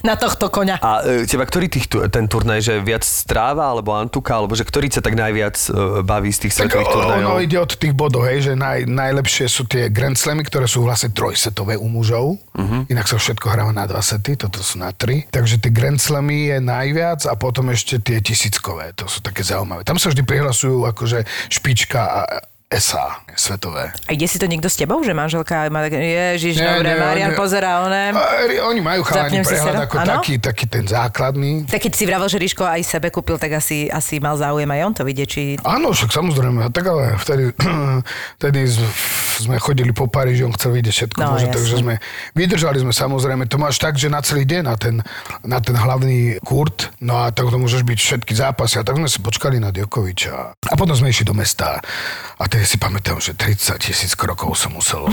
D: Na tohto koňa.
B: A e, teba ktorý tých, ten turnaj, že viac stráva, alebo Antuka, alebo že ktorý sa tak najviac e, baví z tých
C: Tak
B: svetových turnajov?
C: ono ide od tých bodov, hej, že naj, najlepšie sú tie Grand Slamy, ktoré sú vlastne trojsetové u mužov. Uh-huh. Inak sa všetko hráva na dva sety, toto sú na tri. Takže tie Grand Slamy je najviac a potom ešte tie tisíckové, to sú také zaujímavé. Tam sa vždy prihlasujú akože špička a SA svetové.
D: A ide si to niekto s tebou, že manželka má tak, ježiš,
C: Nie,
D: dobre,
C: nie,
D: Marian
C: nie.
D: pozerá
C: ri- oni majú chalani prehľad ako taký, taký ten základný.
D: Tak keď si vravel, že Ríško aj sebe kúpil, tak asi, asi mal záujem aj on to vidieť, či...
C: Áno, však samozrejme, tak ale vtedy, (clears throat) vtedy sme chodili po Paríži, on chcel vidieť všetko,
D: No,
C: možno, takže sme, vydržali sme samozrejme, to máš tak, že na celý deň na ten, na ten hlavný kurt, no a tak to môžeš byť všetky zápasy. A tak sme si počkali na Djokoviča. A potom sme išli do mesta. A tedy si pamätám, že 30 tisíc krokov som musel.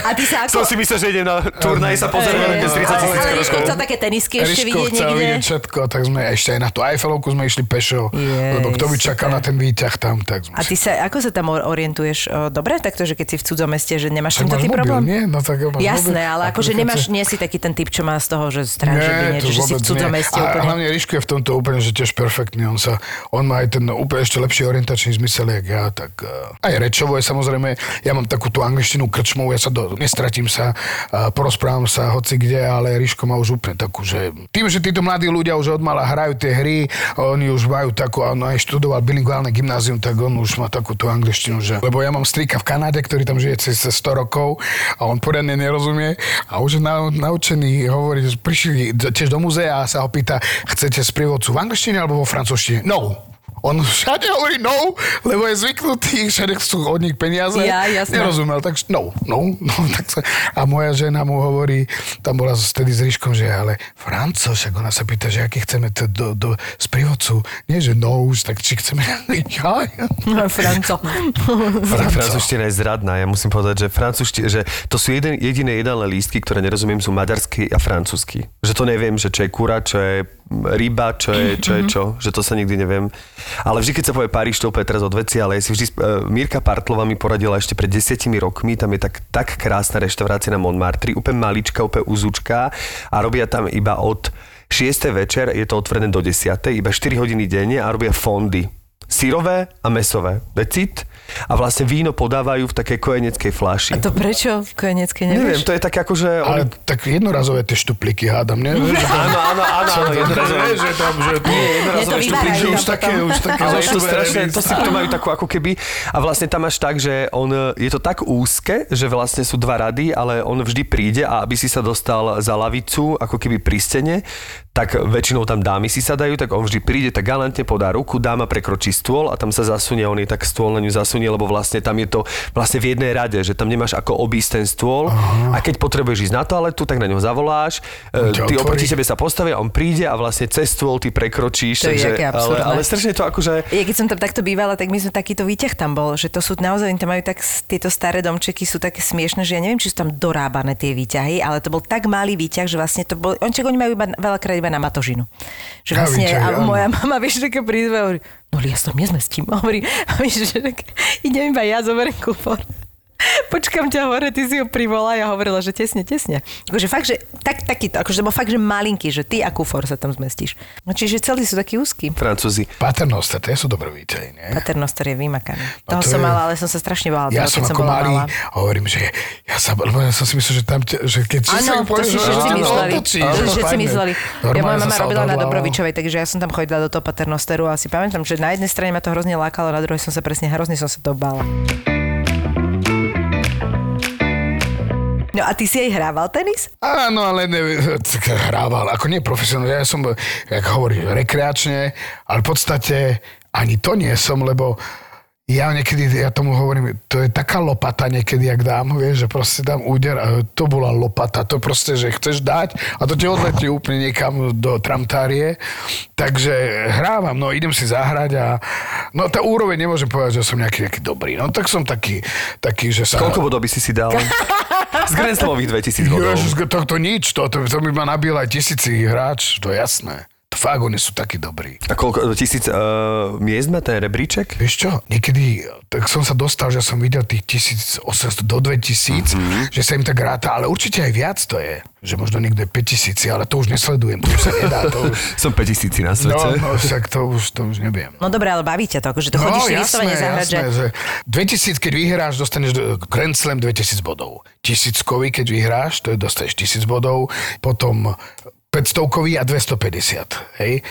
D: A ty sa ako...
B: Som si myslel, že idem na turnaj sa veľké z 30
D: ale,
B: tisíc
D: ale Ríško
B: krokov.
D: chcel také tenisky ešte
C: Ríško
D: vidieť
C: chcel vidieť všetko, tak sme ešte aj na tú Eiffelovku sme išli pešo, lebo kto by čakal na ten výťah tam, tak sme
D: A ty sa, ako sa tam orientuješ? Dobre, takto, že keď si v cudzom meste, že nemáš tam taký
C: mobil,
D: problém?
C: nie? No tak máš
D: Jasné,
C: mobil.
D: ale akože
C: keď
D: nemáš, nie si taký ten typ, čo má z toho, že strach, že si v cudzom meste
C: a
D: úplne.
C: hlavne Ríško je v tomto úplne, že tiež perfektný. On, sa, on má aj ten úplne ešte lepší orientačný zmysel, jak ja. Tak, uh, aj rečovo je samozrejme, ja mám takú tú angličtinu krčmovú, ja sa do, nestratím sa, uh, porozprávam sa hoci kde, ale Ríško má už úplne takú, že tým, že títo mladí ľudia už od mala hrajú tie hry, oni už majú takú, on aj študoval bilingválne gymnázium, tak on už má takú tú angličtinu, že... Lebo ja mám strýka v Kanade, ktorý tam žije cez 100 rokov a on poriadne nerozumie a už je nau, naučený hovoriť, že prišli tiež do muzea a sa ho pýta, chcete sprievodcu v angličtine alebo vo francúzštine? No. On všade hovorí no, lebo je zvyknutý, všade chcú od nich peniaze.
D: Ja, jasné.
C: Nerozumel, tak no, no, no. (laughs) Tak sa, a moja žena mu hovorí, tam bola vtedy s Ríškom, že ale Franco, však ona sa pýta, že aký chceme to do, do sprievodcu. Nie, že no, už, tak či chceme... Ja, (laughs) ja.
D: Franco. (laughs)
B: Fran- Francúzština je zradná, ja musím povedať, že francúzština, že to sú jeden, jediné jedálne lístky, ktoré nerozumiem, sú maďarsky a francúzsky. Že to neviem, že čo je kura, čo je ryba, čo je čo, je čo že to sa nikdy neviem. Ale vždy, keď sa povie Paríž, to teraz od veci, ale ja si vždy... Uh, Mirka Partlova mi poradila ešte pred desiatimi rokmi, tam je tak, tak krásna reštaurácia na Montmartre, úplne malička, úplne uzúčka a robia tam iba od 6. večer, je to otvorené do 10. iba 4 hodiny denne a robia fondy syrové a mesové. Decit. A vlastne víno podávajú v takej kojeneckej flaši.
D: A to prečo v kojeneckej
B: Neviem,
D: nevieš?
B: to je také ako, že...
C: Ale
B: Oni...
C: tak jednorazové tie štupliky hádam, ne? (laughs) Že tam-
B: Áno, áno, áno, áno, jednorazové.
C: Vieš, že tam, že
B: Nie,
D: Je
B: jednorazové
D: to
B: štupliky.
C: už také, už také
B: Ale je to strašné, to si to majú takú ako keby a vlastne tam máš tak, že on, je to tak úzke, že vlastne sú dva rady, ale on vždy príde a aby si sa dostal za lavicu, ako keby pri stene, tak väčšinou tam dámy si sadajú, tak on vždy príde, tak galantne podá ruku, dáma prekročí stôl a tam sa zasunie, on je tak stôl na ňu zasunie, lebo vlastne tam je to vlastne v jednej rade, že tam nemáš ako obísť ten stôl a keď potrebuješ ísť na toaletu, tak na ňo zavoláš, e, ty oproti tebe sa postavia, on príde a vlastne cez stôl ty prekročíš,
D: To je
B: takže,
D: jaké
B: ale, ale strašne to akože...
D: Ja keď som tam takto bývala, tak my sme takýto výťah tam bol, že to sú naozaj, tam majú tak, tieto staré domčeky sú také smiešne, že ja neviem, či sú tam dorábané tie výťahy, ale to bol tak malý výťah, že vlastne to bol, on čak oni majú iba, veľakrát iba na matožinu. Že vlastne,
C: výťahy,
D: a moja mama, vieš, taká prízve, hovorí, no ja sa nezmestím. Hovorí, a vieš, že idem iba ja, zoberiem kufor. Počkam ťa hore, ty si ho privolá. Ja hovorila, že tesne, tesne. Akože fakt, že tak, takýto, akože to bol fakt, že malinký, že ty a kufor sa tam zmestíš. No, čiže celí sú takí úzky.
B: Francúzi.
C: Paternoster, tie sú výťahy, nie?
D: Paternoster je vymakaný.
C: No
D: Toho
C: to
D: som
C: je-
D: mala, ale som sa strašne bála.
C: Ja
D: toho,
C: som
D: keď
C: ako
D: bola
C: malý,
D: malá.
C: hovorím, že ja sa, lebo ja som si myslel, že tam, že keď si
D: to si všetci mysleli. To si mysleli. Ja moja mama robila na Dobrovičovej, takže ja som tam chodila do toho paternosteru a si pamätám, že na jednej strane ma to hrozne lákalo, na druhej som sa presne hrozne som sa to bála. No a ty si aj hrával tenis?
C: Áno, ale ne, tak hrával, ako nie profesionálne, ja som, jak hovorí, rekreačne, ale v podstate ani to nie som, lebo ja niekedy, ja tomu hovorím, to je taká lopata niekedy, jak dám, vieš, že proste dám úder a to bola lopata, to proste, že chceš dať a to ti odletí úplne niekam do tramtárie, takže hrávam, no idem si zahrať a no tá úroveň nemôžem povedať, že som nejaký, nejaký dobrý, no tak som taký, taký, že sa...
B: Koľko bodov by si si dal? (laughs) Z Slamových 2000 bodov.
C: Ježiš, to, to nič, to, to, to by ma nabil aj tisíci hráč, to je jasné. Fakt, oni sú takí dobrí.
B: A koľko, tisíc uh, miest má ten rebríček?
C: Vieš čo, niekedy, tak som sa dostal, že som videl tých 1800 do 2000, mm-hmm. že sa im tak ráta, ale určite aj viac to je. Že možno niekto je 5000, ale to už nesledujem, to už sa nedá. To už... (laughs)
B: Som 5000 na
C: No,
B: svete.
C: no, však to už, to už neviem.
D: No dobré, ale baví ťa to, akože to chodíš si vyslovene zahrať.
C: No, jasné, že 2000, keď vyhráš, dostaneš do- Grand Slam 2000 bodov. Tisíckový, keď vyhráš, to je, dostaneš 1000 bodov. Potom 500 a 250, hej.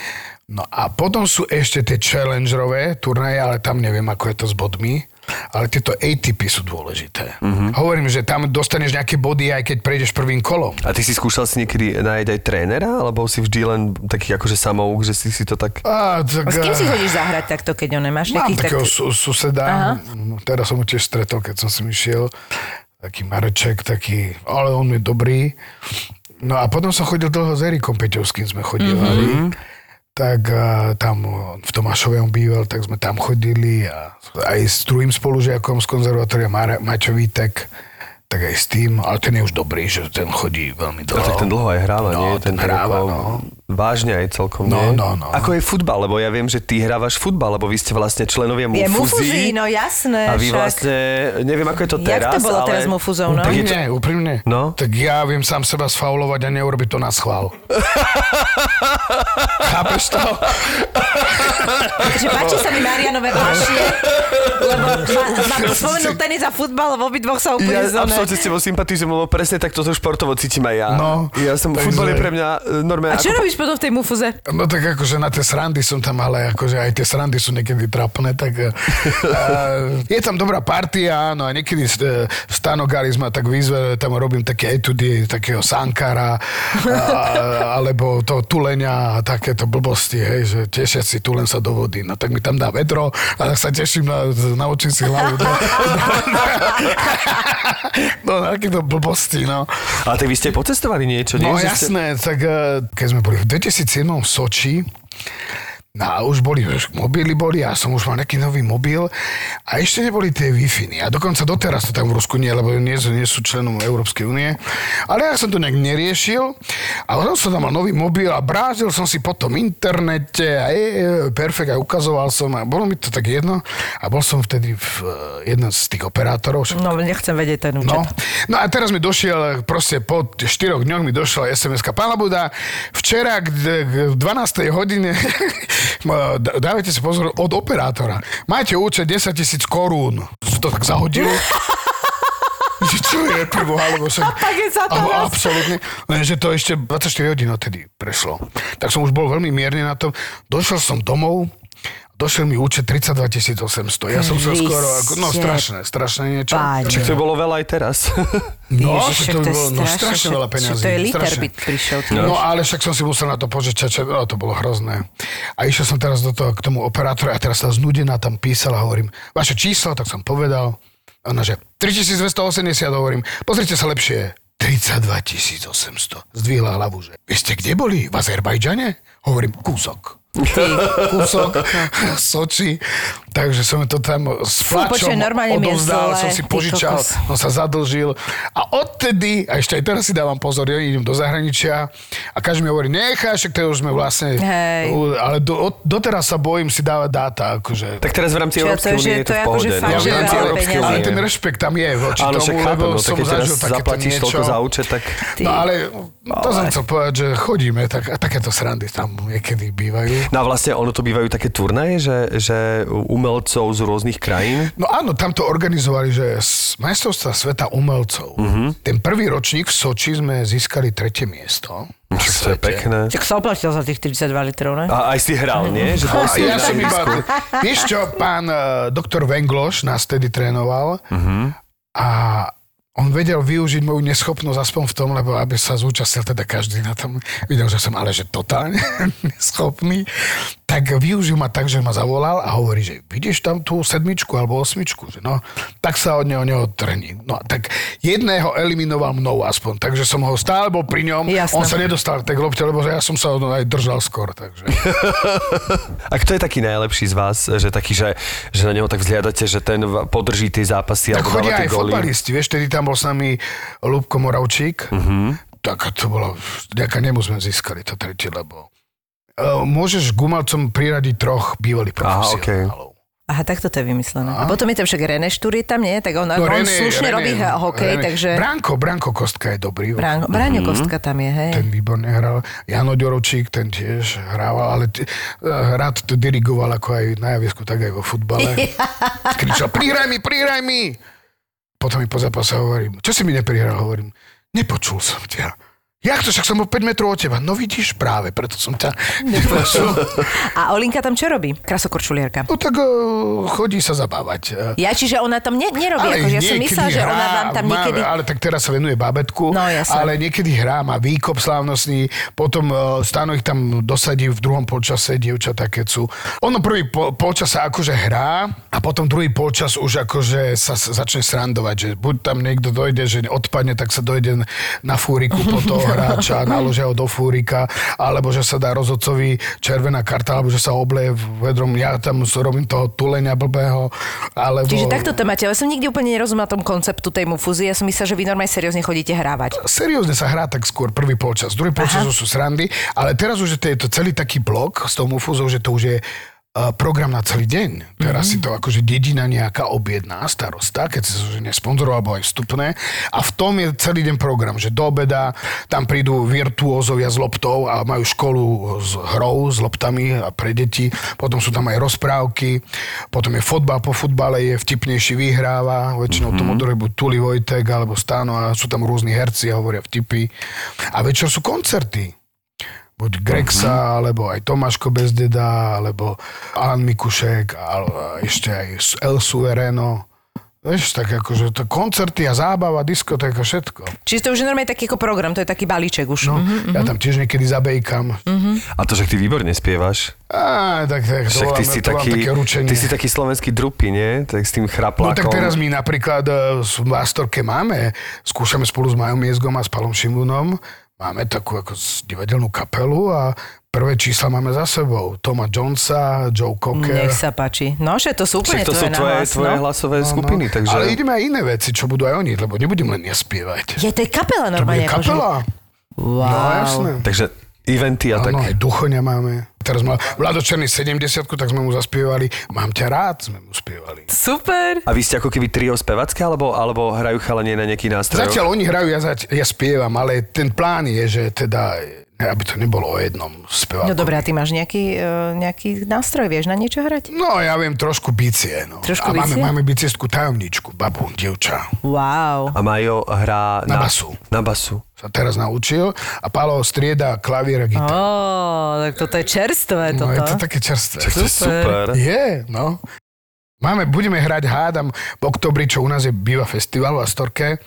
C: No a potom sú ešte tie challengerové turnaje, ale tam neviem, ako je to s bodmi. Ale tieto ATP sú dôležité.
B: Mhm.
C: Mm-hmm. Hovorím, že tam dostaneš nejaké body, aj keď prejdeš prvým kolom.
B: A ty si skúšal si niekedy nájsť aj trénera, alebo si vždy len taký akože samouk, že si si to tak...
C: A, tak,
D: A s kým si
C: eh,
D: chodíš zahrať takto, keď ho nemáš?
C: Mám takého
D: tak...
C: su- suseda, no, teraz som ho tiež stretol, keď som si išiel, taký Mareček, taký, ale on je dobrý. No a potom som chodil dlho s Erikom Peťovským, sme chodívali. Mm-hmm. Tak a, tam v Tomášove on býval, tak sme tam chodili a aj s druhým spolužiakom z konzervatória Mara- Maťo Vítek, tak aj s tým, ale ten je už dobrý, že ten chodí veľmi
B: No,
C: dlho.
B: tak ten dlho aj hráva,
C: No,
B: nie?
C: ten hráva,
B: ako
C: no.
B: Vážne aj celkom,
C: No,
B: nie?
C: no, no.
B: Ako je futbal, lebo ja viem, že ty hrávaš futbal, lebo vy ste vlastne členovia
D: Je
B: Mufuzí.
D: Mufuzí, no jasné.
B: A vy
D: však.
B: vlastne, neviem ako je to
D: Jak
B: teraz,
D: to bolo
B: ale...
D: teraz s Mufuzou, no?
B: Je to-
C: Úprimne, úprimne.
B: No.
C: Tak ja viem sám seba sfaulovať a neurobiť to na schvál. (laughs) Chápeš to?
D: Takže páči sa mi Marianové pašie, lebo ma- mám tu spomenul tenis a futbal, v obidvoch sa úplne
B: Ja absolútne s tebou sympatizujem, lebo presne tak toto športovo cítim aj ja.
C: No,
B: ja som,
C: takže-
B: futbal je pre mňa e, normálne
D: A čo
B: ako...
D: robíš potom v tej mufuze?
C: No tak akože na tie srandy som tam, ale akože aj tie srandy sú niekedy trapné, tak uh, je tam dobrá partia, no a niekedy uh, stanogarizma, tak výzve, tam robím také etudy, takého sankara, a, alebo to tulenia a takéto blbosti, hej, že tešia si tulen sa do vody, no tak mi tam dá vedro a tak sa teším na, naučím si hlavu. Do, (laughs) no, takéto blbosti, no.
B: Ale tak vy ste pocestovali niečo, nie?
C: No
B: Že ste-
C: jasné, tak eh, keď sme boli v 2007 v Soči, No a už boli, už mobily boli, ja som už mal nejaký nový mobil a ešte neboli tie wi A dokonca doteraz to tam v Rusku nie, lebo nie, nie sú členom Európskej únie. Ale ja som to nejak neriešil a potom som tam mal nový mobil a brázil som si po tom internete a je, je, perfekt a ukazoval som a bolo mi to tak jedno a bol som vtedy v eh, jeden z tých operátorov, však
D: No, nechcem vedieť ten účet.
C: No, no a teraz mi došiel, proste po 4 dňoch mi došla SMS-ka. Pán Labuda, včera k, k 12. hodine (laughs) dávajte si pozor od operátora. Máte účet 10 tisíc korún. Som to tak zahodil. (laughs) Že čo je prvo, alebo však...
D: Tak je sa to
C: absolútne. Lenže to ešte 24 hodín odtedy prešlo. Tak som už bol veľmi mierne na tom. Došiel som domov, došiel mi účet 32 800. Ja som sa skoro... Ako, no strašné, strašné niečo.
D: Páne.
B: Čiže to bolo veľa aj teraz. (laughs)
C: No,
D: Ježiš,
C: to by bolo no,
D: strašne,
C: veľa peňazí.
D: to je liter by prišiel, ty
C: No, ale však som si musel na to požičať, čo, no, to bolo hrozné. A išiel som teraz do toho, k tomu operátoru a teraz sa znudená tam písala, hovorím, vaše číslo, tak som povedal. A Ona, že 3280, hovorím, pozrite sa lepšie. 32 800. Zdvihla hlavu, že vy ste kde boli? V Azerbajdžane? Hovorím, kúsok. (laughs) kúsok, Soči. Takže som to tam s plačom odovzdal, som si požičal, som sa zadlžil. A odtedy, a ešte aj teraz si dávam pozor, ja idem do zahraničia a každý mi hovorí, nechaj, však to už sme vlastne...
D: Hej.
C: Ale do, od, doteraz sa bojím si dávať dáta, akože...
B: tak teraz v rámci Európskej únie je
D: to
B: v
D: akože
B: pohode.
D: fakt,
B: no.
C: že
B: V rámci Európskej
D: peňazí.
C: ale
B: únie.
C: ten rešpekt tam je voči
B: Áno,
C: tomu, lebo
B: no,
C: som zažil takéto
B: zaplatíš
C: niečo.
B: toľko za účet, tak...
C: No ale to som chcel povedať, že chodíme, tak, takéto srandy tam niekedy bývajú.
B: No a vlastne ono to bývajú také turnaje, že, že umelcov z rôznych krajín.
C: No áno, tam to organizovali, že z majstrovstva sveta umelcov. Uh-huh. Ten prvý ročník v Soči sme získali tretie miesto.
B: Čo to je pekné.
D: Čak sa oplatil za tých 32 litrov, ne?
B: A aj si hral, nie? (laughs) Že bol
C: A
B: si
C: ja som iba... Vieš čo, pán uh, doktor Vengloš nás tedy trénoval uh-huh. a on vedel využiť moju neschopnosť aspoň v tom, lebo aby sa zúčastnil teda každý na tom. Videl, že som ale že totálne (laughs) neschopný. Tak využil ma tak, že ma zavolal a hovorí, že vidíš tam tú sedmičku alebo osmičku, že no, tak sa od neho neodtrní. No tak jedného eliminoval mnou aspoň, takže som ho stále bol pri ňom.
D: Jasné.
C: On sa nedostal k tej lopte, lebo ja som sa aj držal skôr, takže... (laughs)
B: A kto je taký najlepší z vás, že taký, že, že na neho tak vzhliadate, že ten podrží tie zápasy
C: Tak
B: alebo dáva tie
C: aj
B: góly?
C: fotbalisti, vieš, tedy tam bol s nami Lúbko Moravčík.
B: Mhm.
C: Tak to bolo, ďaká nemu sme získali to tretie, lebo môžeš gumalcom priradiť troch bývalých profesionálov.
D: Aha, tak toto je vymyslené. A potom je tam však René Štúr je tam, nie? Tak on,
C: No,
D: on
C: René-
D: slušne
C: René-
D: robí hokej,
C: René-
D: takže...
C: Branko, Branko Kostka je dobrý.
D: Brán, Bráňo Kostka tam je, hej.
C: Ten výborne hral. Jano Ďoročík, ten tiež hrával, ale t- eh, rád to dirigoval ako aj na javisku, tak aj vo futbale. (laughs) Kričal, prihraj mi, prihraj mi! Potom mi po zápase hovorím, čo si mi neprihral? Hovorím, nepočul som ťa. Jak to, však som bol 5 metrov od teba. No vidíš, práve preto som ťa (laughs) nepočul.
D: A Olinka tam čo robí? Krasokorčuliarka.
C: No tak eh, chodí sa zabávať. Eh,
D: Ja, čiže ona tam ne, nerobí, akože ja som myslela, že ona vám tam
C: má-
D: niekedy...
C: Ale tak teraz sa venuje bábetku.
D: No,
C: ale niekedy hrá, má výkop slávnostný, potom uh, Stano ich tam dosadí v druhom polčase, dievčatá, keď sú. Ono prvý po, polčas sa akože hrá a potom druhý polčas už akože sa začne srandovať, že buď tam niekto dojde, že odpadne, tak sa dojde na fúriku po toho (laughs) hráča, (laughs) naložia ho do fúrika, alebo že sa dá rozhodcovi červená karta, alebo že sa obleje vedrom, ja tam robím toho tulenia blbého, alebo...
D: Čiže takto to máte. Ja som nikdy úplne nerozumela tom konceptu tej mufúzie. Ja som myslela, že vy normálne seriózne chodíte hrávať.
C: seriózne sa hrá tak skôr prvý polčas. Druhý polčas sú srandy, ale teraz už je to, celý taký blok s tou mufúzou, že to už je program na celý deň. Teraz
D: Mhm.
C: si to akože dedina nejaká objedná, starosta, keď sa že nesponzorov alebo aj vstupné. A v tom je celý deň program, že do obeda tam prídu virtuózovia s loptou a majú školu s hrou, s loptami a pre deti. Potom sú tam aj rozprávky, potom je fotbal, po futbale je vtipnejší vyhráva, väčšinou
D: Mhm.
C: to moderuje buď Tuli Vojtek alebo Stano a sú tam rôzni herci a hovoria vtipy. A večer sú koncerty buď Grexa,
D: Mhm.
C: alebo aj Tomáško Bezdeda, alebo Alan Mikušek, a ešte aj El Suvereno. Vieš, tak akože to koncerty a zábava, diskotéka, všetko.
D: Čiže to už je normálne taký ako program, to je taký balíček už.
C: No,
D: Mhm.
C: ja tam tiež niekedy zabejkam.
B: A to, že ty výborne spievaš.
C: Á, tak, tak, to
B: Však ty
C: mám,
B: si, taký,
C: také ručenie.
B: ty si taký slovenský drupy, nie? Tak s tým
C: No
B: chraplákom.
C: tak teraz my napríklad eh, v Astorke máme, skúšame spolu s Majom Miezgom a s Palom Šimunom, máme takú ako divadelnú kapelu a prvé čísla máme za sebou. Toma Jonesa, Joe Cocker.
D: Nech sa páči. No, že to sú úplne
B: to sú
D: tvoje,
B: tvoje,
D: nahlas,
B: tvoje
D: no.
B: hlasové
C: No,
B: skupiny,
C: no.
B: takže...
C: Ale ideme aj iné veci, čo budú aj oni, lebo nebudem len ja spievať.
D: Je to je kapela
C: To bude
D: normálne. akože-
C: kapela.
D: Wow.
C: No jasné.
B: Takže eventy a tak.
C: Áno, aj Duchoňa máme. Teraz mal Vlado Černý 70 tak sme mu zaspievali. Mám ťa rád, sme mu spievali.
D: Super.
B: A vy ste ako keby trio spevacké, alebo, alebo hrajú chalanie na nejaký nástroj?
C: Zatiaľ oni hrajú, ja, zač- ja spievam, ale ten plán je, že teda, aby to nebolo o jednom speváku.
D: No dobré, a ty máš nejaký, uh, nejaký nástroj, vieš na niečo hrať?
C: No, ja viem trošku bicie, no.
D: Trošku
C: a máme,
D: bicie?
C: máme biciestku tajomničku, babu, dievča.
D: Wow.
B: A Majo hrá
C: Na basu.
B: Na basu.
C: Sa teraz naučil a Pálo strieda klavír a gitar.
D: Ó, tak toto je čerstvé,
C: no,
D: toto.
C: je to také čerstvé.
B: Tak to je super.
C: Je, no. Máme, budeme hrať, hádam, v oktobri, čo u nás je býva festival v Astorke,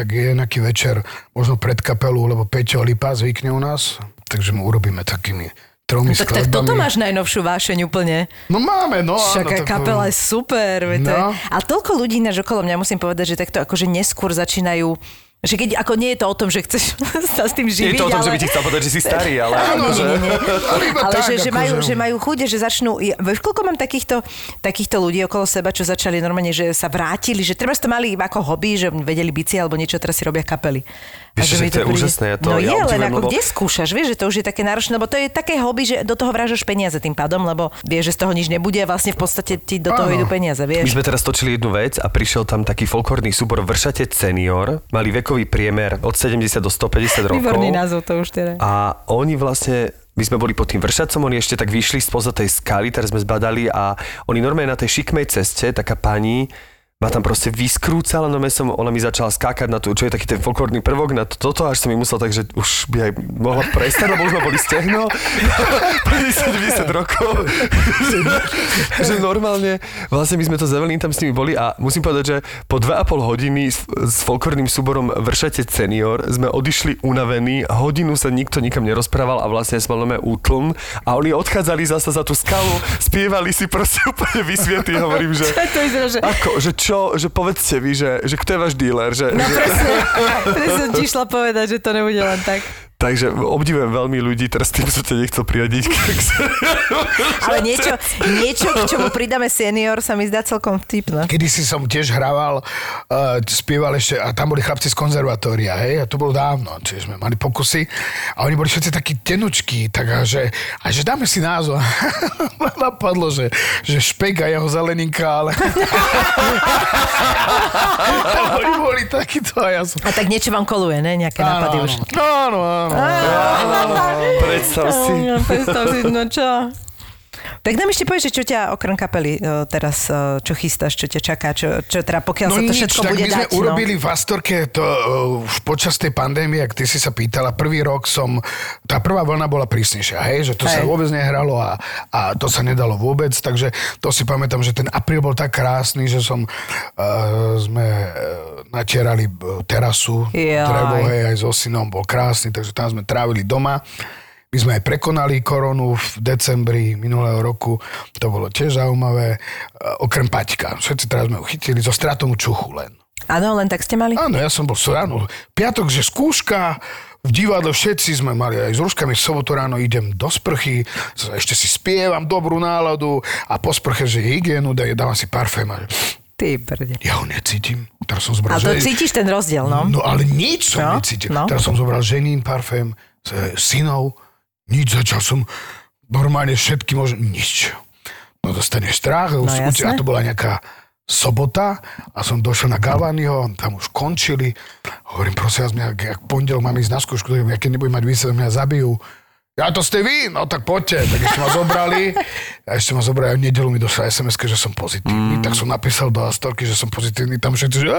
C: tak je nejaký večer, možno pred kapelu, lebo Peťo Lipa zvykne u nás, takže mu urobíme takými tromi
D: Tak, tak
C: skladbami.
D: toto máš najnovšiu vášeň úplne.
C: No máme, no.
D: Však
C: áno, tak-
D: kapela je super. veď to je...
C: No.
D: A toľko ľudí náš okolo mňa, musím povedať, že takto akože neskôr začínajú že keď, ako nie je to o tom, že chceš (laughs) sa s tým živiť,
B: je to o tom,
D: ale...
B: že by ti chcel povedať, že si starý, ale...
D: Ale nie, nie, nie. (laughs)
C: Ale tak,
D: že, že,
C: akože-
D: majú, že majú chuť, že začnú... Vieš, koľko mám takýchto, takýchto ľudí okolo seba, čo začali normálne, že sa vrátili, že treba to mali iba ako hobby, že vedeli bici alebo niečo, teraz si robia kapely.
B: Vieš,
D: že
B: že to je
D: príde-
B: úžasné, ja to-
D: no
B: ja
D: je, len ako
B: lebo-
D: kde skúšaš, vieš, že to už je také náročné, lebo to je také hobby, že do toho vrážaš peniaze tým pádom, lebo vieš, že z toho nič nebude a vlastne v podstate ti do toho
C: Áno.
D: idú peniaze,
B: My
D: vieš.
B: sme teraz točili jednu vec a prišiel tam taký folklórny súbor Vršatec senior. Mali vekový priemer od 70 do 150 rokov.
D: Výborný názov to už teda.
B: A oni vlastne my sme boli pod tým vršacom, oni ešte tak vyšli spoza tej skaly, teraz sme zbadali a oni normálne na tej šikmej ceste, taká pani, ma tam proste vyskrúcala, no som, ona mi začala skákať na to, čo je taký ten folklórny prvok, na to, toto, až som mi musel tak, že už by aj mohla prestať, lebo už ma boli stehno. (laughs) 50-90 rokov. (laughs) že normálne, vlastne my sme to s Evelyn tam s nimi boli a musím povedať, že po 2,5 hodiny s, s folklórnym súborom Vršatec senior sme odišli unavení, hodinu sa nikto nikam nerozprával a vlastne sme len útln a oni odchádzali zase za tú skalu, spievali si proste (laughs) úplne vysvietí, hovorím, že
D: to vyzerá, že...
B: ako, že čo, že povedzte vy, že, že kto je váš dealer, že,
D: No
B: že
D: presne, presne ti išla povedať, že to nebude len tak.
B: Takže obdivujem veľmi ľudí, teraz tým som ťa nechcel priradiť. (laughs)
D: Ale niečo, niečo, k čomu pridáme senior, sa mi zdá celkom vtipné.
C: Kedy si som tiež hrával, uh, spieval ešte, a tam boli chlapci z konzervatória, hej, a to bolo dávno, čiže sme mali pokusy a oni boli všetci takí tenučkí, tak a že, a že dáme si názov. (laughs) Napadlo, že, že špek a jeho zeleninka, ale... (laughs) oni boli takíto a ja som...
D: A tak niečo vám koluje, ne? Nejaké nápady už.
C: Áno, áno, áno.
B: Predstav si.
D: Predstav si, no čo? Tak nám ešte že čo ťa okrem kapely e, teraz, e, čo chystáš, čo ťa čaká, čo, čo teda pokiaľ sa to
C: nič,
D: všetko
C: tak
D: bude
C: my sme
D: dať.
C: urobili
D: no.
C: v Astorke to uh, už počas tej pandémie, ak ty si sa pýtala, prvý rok som, tá prvá vlna bola prísnejšia, hej, že to
D: Hej.
C: sa vôbec nehralo a, a to sa nedalo vôbec, takže to si pamätám, že ten apríl bol tak krásny, že som, uh, sme uh, natierali terasu,
D: Jaj.
C: drevo, hej, aj so synom, bol krásny, takže tam sme trávili doma. My sme aj prekonali koronu v decembri minulého roku, to bolo tiež zaujímavé, uh, okrem Paťka. Všetci teraz sme ho chytili so stratou čuchu len.
D: Áno, len tak ste mali?
C: Áno, ja som bol ráno. Piatok, že skúška, v divadle všetci sme mali aj s rúškami, v sobotu ráno idem do sprchy, ešte si spievam dobrú náladu a po sprche, že hygienu, daj- dávam si parfém a
D: Ty brde.
C: ja ho necítim. Teraz som zobral,
D: Ale to
C: že-
D: cítiš ten rozdiel, no?
C: No ale nič som
D: No,
C: necítil.
D: no.
C: Teraz som zobral ženín parfém, synov, nič, začal som normálne všetky možné, nič. No dostaneš strach,
D: No, jasné.
C: a to bola nejaká sobota a som došiel na Galvaniho, tam už končili. Hovorím, prosím vás, mňa, ak, pondelok mám ísť na skúšku, ja keď nebudem mať výsledok, mňa zabijú. Ja to ste vy? No tak poďte. Tak ešte ma zobrali. A ešte ma zobrali. A v nedelu mi došla sms že som pozitívny.
B: Mm.
C: Tak som napísal do Astorky, že som pozitívny. Tam všetci, že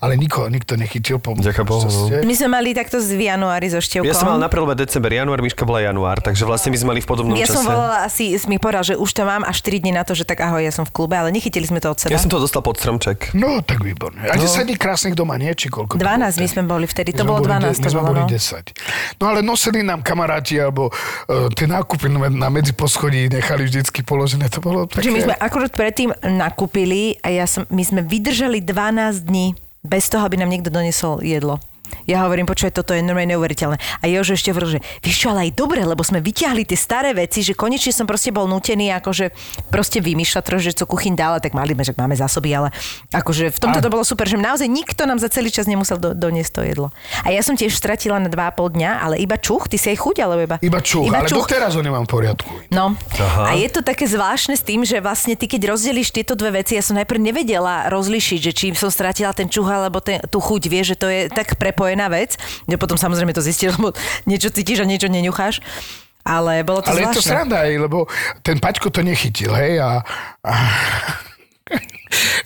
C: ale niko, nikto nechytil. Po
B: Bohu, no.
D: My sme mali takto z januári so števkom.
B: Ja som mal na prelome december, január, Miška bola január, takže vlastne my sme mali v podobnom
D: ja
B: čase.
D: som volala asi, si mi povedal, že už to mám až 4 dní na to, že tak ahoj, ja som v klube, ale nechytili sme to od seba.
B: Ja som to dostal pod stromček.
C: No, tak výborne. A 10 dní krásnych doma, nie? Či koľko? to
D: 12
C: bolo
D: my
C: vtedy?
D: sme boli vtedy, to
C: My
D: bolo
C: boli
D: 12,
C: de-
D: to
C: My sme boli
D: no.
C: 10. No ale nosili nám kamaráti, alebo uh, tie nákupy na na medziposchodí nechali vždycky položené. To bolo také...
D: Takže my sme akurát predtým nakúpili a ja som, my sme vydržali 12 dní bez toho, aby nám niekto donesol jedlo. Ja hovorím, počuj, toto je normálne neuveriteľné. A Jožo ešte hovoril, že vieš čo, ale aj dobre, lebo sme vyťahli tie staré veci, že konečne som proste bol nutený akože proste vymýšľať trošku, že co kuchyň dala, tak mali sme, že máme zásoby, ale akože v tomto to bolo super, že naozaj nikto nám za celý čas nemusel do, doniesť to jedlo. A ja som tiež stratila na 2,5 dňa, ale iba čuch, ty si aj chuť, alebo iba...
C: Iba čuch,
D: iba
C: ale doteraz ho nemám v poriadku.
D: No
B: Aha.
D: a je to také zvláštne s tým, že vlastne ty keď rozdelíš tieto dve veci, ja som najprv nevedela rozlišiť, že čím som stratila ten čuch alebo ten, tú chuť, vieš, že to je tak prepojená vec, že potom samozrejme to zistíš, (laughs) lebo niečo cítiš a niečo neňucháš. Ale bolo to
C: Ale je to
D: zvláštne.
C: sranda aj, lebo ten Paťko to nechytil, hej, a, a,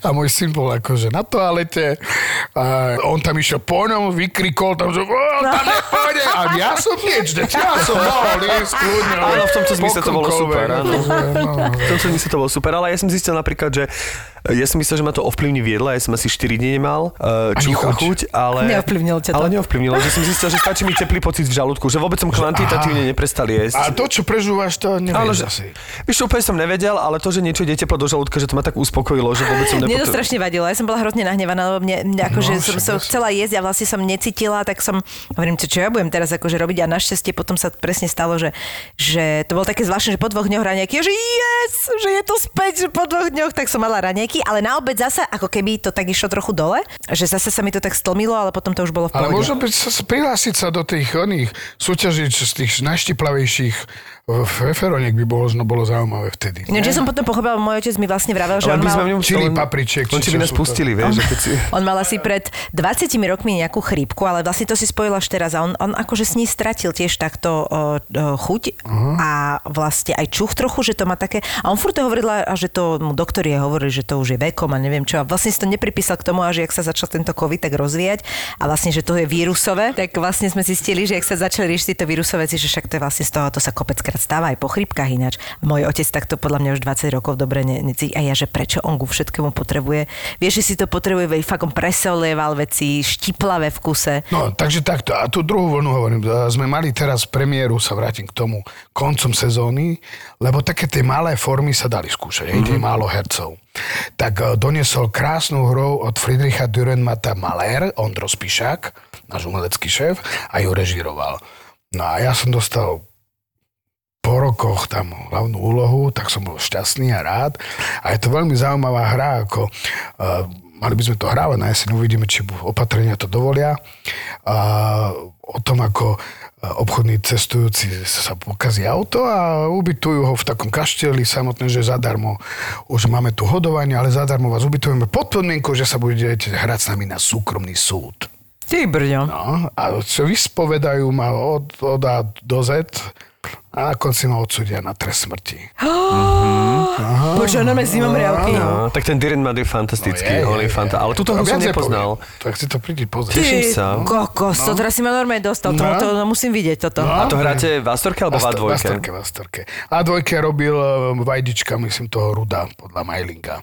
C: a môj syn bol akože na toalete a on tam išiel po ňom, vykrikol tam, že "Ó, tam nepôjde. A ja som nič, že ja som mohol ísť kľudne.
B: Áno, v tomto zmysle to bolo super, áno.
C: No, no.
B: V tomto zmysle to bolo super, ale ja som zistil napríklad, že ja som myslel, že ma to ovplyvní v jedle, ja som asi 4 dní nemal čuch a
C: chuť.
B: chuť, ale...
D: Neovplyvnilo ťa to.
B: Ale neovplyvnilo, že som zistil, že stačí mi teplý pocit v žalúdku, že vôbec som kvantitatívne neprestal
C: A
B: jesť.
C: to, čo prežúvaš, to nevieš
B: že,
C: asi.
B: víš, čo, úplne som nevedel, ale to, že niečo ide teplo do žalúdka, že to ma tak uspokojilo, že vôbec som
D: Mne to
B: nepotreboval.
D: strašne vadilo, ja som bola hrozne nahnevaná, lebo mne, mne akože
C: No,
D: som, som chcela jesť a vlastne som necítila, tak som, hovorím, čo, čo ja budem teraz akože robiť a našťastie potom sa presne stalo, že, že to bolo také zvláštne, že po dvoch dňoch raňajky, že yes, že je to späť, že po dvoch dňoch tak som mala raňajky, ale na obed zasa, ako keby to tak išlo trochu dole, že zase sa mi to tak stlmilo, ale potom to už bolo v
C: Ale
D: pohode.
C: možno by sa prihlásiť sa do tých oných súťaží, z tých najštiplavejších feferoniek by bolo, možno bolo zaujímavé vtedy.
D: Že som potom pochopila, môj otec mi vlastne vravel, že
B: Ale
D: on mal...
C: Čili či
B: či by nás pustili, vieš, že keď si... (laughs)
D: On mal asi pred 20 rokmi nejakú chrípku, ale vlastne to si spojil až teraz a on, on akože s ní stratil tiež takto o, o, chuť uh-huh. a vlastne aj čuch trochu, že to má také... A on furt to hovoril, a že to mu doktori hovorili, že to už je vekom a neviem čo. A vlastne si to nepripísal k tomu, až jak sa začal tento COVID tak rozvíjať a vlastne, že to je vírusové, tak vlastne sme zistili, že ak sa začali riešiť tieto vírusové veci, že však to je vlastne z toho, to sa kopeckrát stáva aj po chrípkach ináč. Môj otec takto podľa mňa už 20 rokov dobre ne. A ja, že prečo on ku všetkému potrebuje. Vieš, že si to potrebuje, veď fakt on presolieval veci, štiplavé v kuse.
C: No, takže takto. A tú druhú vlnu hovorím, sme mali teraz premiéru, sa vrátim k tomu, koncom sezóny, lebo také tie malé formy sa dali skúšať, mm-hmm. málo hercov. Tak eh, doniesol krásnu hru od Friedricha Dürrenmata Maler, Ondro Spišák, náš umelecký šéf, a ju režiroval. No a ja som dostal po rokoch tam hlavnú úlohu, tak som bol šťastný a rád. A je to veľmi zaujímavá hra, ako uh, mali by sme to hrávať na jeseň, uvidíme, či opatrenia to dovolia. Uh, o tom, ako obchodní cestujúci sa pokazí auto a ubytujú ho v takom kašteli samotné, že zadarmo. Už máme tu hodovanie, ale zadarmo vás ubytujeme pod podmienkou, že sa budete hrať s nami na súkromný súd.
D: Ty brďo.
C: No, a čo vyspovedajú ma od, od A do Z a na konci ma odsudia na trest smrti.
D: Počujem, normálne zimom riavky.
B: No, tak ten Diren Mad je fantastický,
C: No,
B: on je fanta, ale túto hru som nepoznal.
C: Tak si to prídi pozrieť.
B: Teším sa.
D: kokos, to teraz si ma normálne dostal,
C: No.
D: to, to musím vidieť toto.
B: A to hráte v Astorke alebo v A2?
C: V Astorke, v Astorke. A2 robil eh, Vajdička, myslím toho Ruda, podľa Majlinga.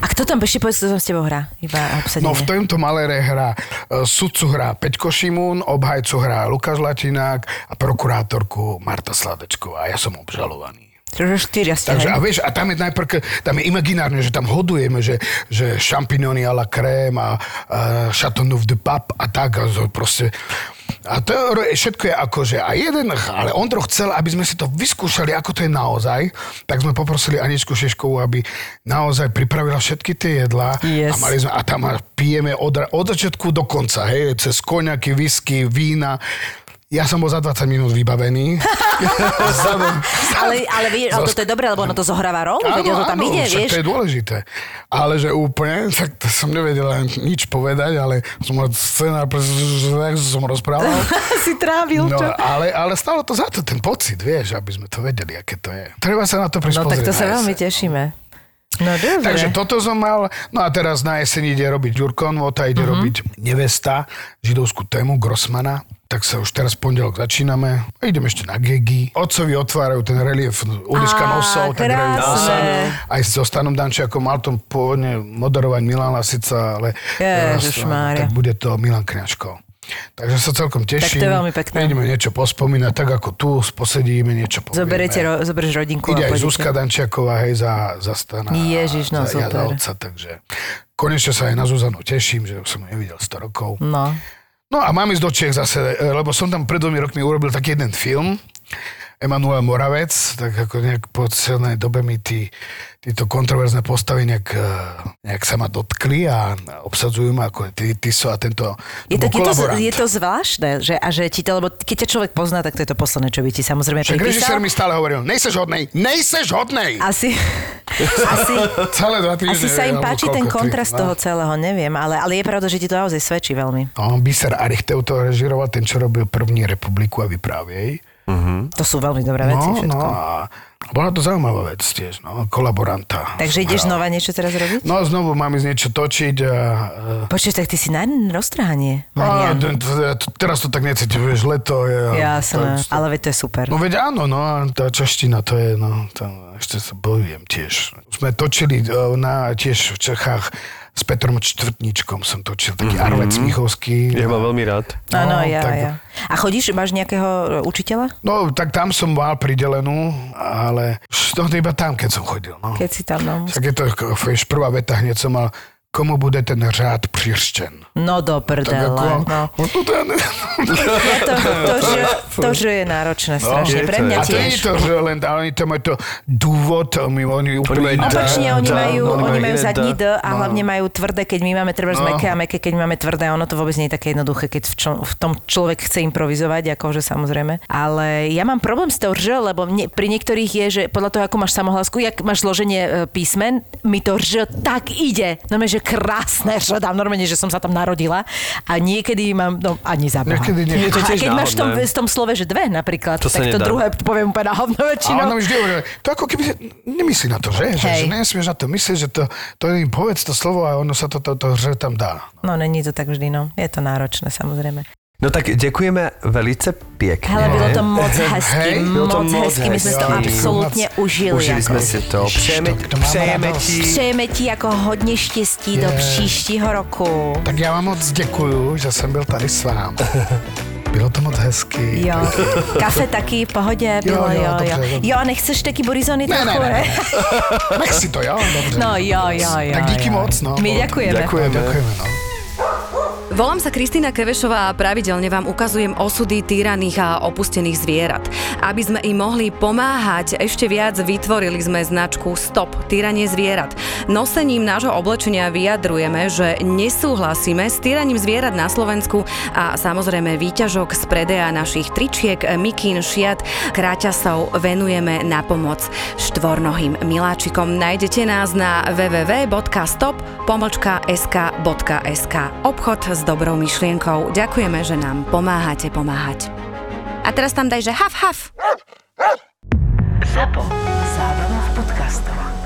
D: A kto tam, ešte povedz, kto tam s tebou hrá? Iba obsadenie.
C: No v tomto malére hrá e, sudcu hrá Peťko Šimún, obhajcu hrá Lukáš Latinák a prokurátorku Marta Sladečková. A ja som obžalovaný.
D: Štyria ste,
C: Takže
D: hej?
C: a vieš, a tam je najprv, tam je imaginárne, že tam hodujeme, že, že šampiňóny a la crème a, a chateauneuf de pape a tak, a to proste... A to je, všetko je akože, a jeden, ale Ondro chcel, aby sme si to vyskúšali, ako to je naozaj, tak sme poprosili Aničku Šeškovú, aby naozaj pripravila všetky tie jedlá
D: Yes.
C: a mali sme, a tam pijeme od, od začiatku do konca, hej, cez koňaky, whisky, vína. Ja som bol za 20 minút vybavený. (laughs)
D: Ale, ale, vieš, ale toto je dobré, lebo ono to zohráva rolu, veď o to tam ide, vieš.
C: to je dôležité. Ale že úplne, tak to som nevedel nič povedať, ale som že som rozprával. (laughs)
D: si trávil,
C: No,
D: čo?
C: ale, ale stalo to za to, ten pocit, vieš, aby sme to vedeli, aké to je. Treba sa na to prísť
D: No tak to sa veľmi tešíme. No dobre.
C: Takže toto som mal, no a teraz na jeseň ide robiť Ďurko Nvota, ide
D: Mhm.
C: robiť nevesta, židovskú tému Grossmana. Tak sa už teraz pondelok začíname. A idem ešte na Gegi. Otcovi otvárajú ten relief
D: Á,
C: nosov. tak hrajú nosa. Aj so Stanom Dančiakom mal to pôvodne moderovať Milan Lasica, ale teraz,
D: Ježišmária.
C: tak bude to Milan Kňažko. Takže sa celkom teším.
D: to je veľmi pekné.
C: Ideme niečo pospomínať, tak ako tu posedíme, niečo povieme.
D: Zoberiete, ro, zoberieš rodinku
C: Ide
D: a
C: aj
D: pôjdete.
C: Zuzka Dančiaková, hej, za, za Stana.
D: Ježiš, no
C: za, ja za
D: super.
C: otca, takže konečne sa aj na Zuzanu teším, že som ju nevidel 100 rokov.
D: No.
C: No a mám ísť do Čech zase, lebo som tam pred dvomi rokmi urobil taký jeden film, Emanuel Moravec, tak ako nejak po celnej dobe mi tí, títo kontroverzné postavy nejak, e, nejak sa ma dotkli a obsadzujú ma ako ty, Tiso a tento
D: Je
C: to
D: je, to, je to zvláštne, že, a že ti to, lebo keď ťa človek pozná, tak to je to posledné, čo by ti samozrejme
C: Však režisér mi stále hovoril, nejseš hodnej, nejseš hodnej!
D: Asi, (laughs) asi,
C: Celé dva týždne.
D: asi sa im páči ten
C: koľko, tri,
D: kontrast
C: no.
D: toho celého, neviem, ale, ale je pravda, že ti to naozaj svedčí veľmi.
C: No, Biser Arichteu to režiroval, ten, čo robil první republiku a vypráviej.
D: To sú veľmi dobré veci
C: No,
D: všetko.
C: no a bola to zaujímavá vec tiež, no, kolaboranta.
D: Takže ideš znova niečo teraz robiť?
C: No, znovu mám ísť niečo točiť a...
D: Počkaj, tak ty si na roztrhanie,
C: d- teraz to tak necítim, vieš, leto je...
D: Jasné, ale veď to je super.
C: No veď áno, no tá čeština to je, no, tam ešte sa bojujem tiež. Sme točili e, na, tiež v Čechách s Petrom Čtvrtničkom som točil, taký mm-hmm. Arlec Michovský.
B: Ja mám veľmi rád.
D: Áno,
C: no,
D: ja,
C: tak-
D: ja. A chodíš, máš nejakého e, učiteľa?
C: No, tak tam som mal pridelenú, ale no, iba tam, keď som chodil. No.
D: Keď si tam, no.
C: Tak je to, prvá veta hneď som mal, komu bude ten řád přiřčen.
D: No do prdele, no.
C: no to (laughs)
D: Ja to, to, (laughs) že, to, že je náročné strašne.
B: je
D: Pre
B: to,
D: mňa
C: a to nie je
D: tiež.
C: to, že len, ale oni to majú to dôvod, oni, oni úplne...
B: majú
D: Opačne, oni majú,
B: no,
D: oni majú
B: iné
D: zadní
B: D.
D: A hlavne majú tvrdé, keď my máme treba
C: No.
D: meké a meké, keď máme tvrdé. Ono to vôbec nie je také jednoduché, keď v, čo, v tom človek chce improvizovať, akože samozrejme. Ale ja mám problém s tou rž, lebo mne, pri niektorých je, že podľa toho, ako máš samohlasku, jak máš zloženie e, písmen, mi to rž tak ide. Normálne, že krásne rž dám, normálne, že som sa tam narodila. A niekedy mám, no ani za Boha.
C: Niekedy nie.
B: Je to
D: A
B: tiež
D: keď máš v tom, v tom slove, že dve napríklad,
B: To
D: tak to
B: nedá.
D: druhé poviem úplne na hovno
C: A
D: väčšinou.
C: ona mi vždy hovorí, to ako keby nemyslí na to, že? Že,
D: Hej.
C: že nesmieš na to myslieť, že to, to im povedz to slovo a ono sa to, to, to, že tam dá.
D: No, není to tak vždy, no. Je to náročné, samozrejme.
B: No tak ďakujeme velice pekne.
D: Ale bylo to moc hezky,
C: Hej,
B: bylo to
D: moc
B: moc
D: hezky, my sme to
B: hezky.
D: absolútne užili.
B: Užili
D: ako.
B: sme si to. Přejeme,
C: to
B: přejeme ti...
D: Přejeme ti jako hodně štěstí do
C: Je.
D: příštího roku.
C: Tak já vám moc děkuju, že jsem byl tady s vámi. (laughs) Bylo to moc hezky.
D: Jo. Kafe taky, v pohodě bylo,
C: jo,
D: jo,
C: dobře,
D: jo. Jo, nechceš taky burizony
C: Ne,
D: trochu,
C: ne,
D: ne? (laughs)
C: Nech si to, jo? Dobře.
D: No jo, jo, jo.
C: Tak díky
D: jo.
C: moc, no.
D: My ďakujeme.
B: Ďakujem.
C: Děkujeme, no.
E: Volám sa Kristýna Kevešová a pravidelne vám ukazujem osudy týraných a opustených zvierat. Aby sme im mohli pomáhať ešte viac, vytvorili sme značku Stop týranie zvierat. Nosením nášho oblečenia vyjadrujeme, že nesúhlasíme s týraním zvierat na Slovensku a samozrejme výťažok z predeja našich tričiek, mikín, šiat, kráťasov venujeme na pomoc štvornohým miláčikom. Nájdete nás na www.stop.sk.sk Obchod s dobrou myšlienkou. Ďakujeme, že nám pomáhate pomáhať. A teraz tam daj, že haf, haf.
A: Zapo. Zábrná v podcastovách.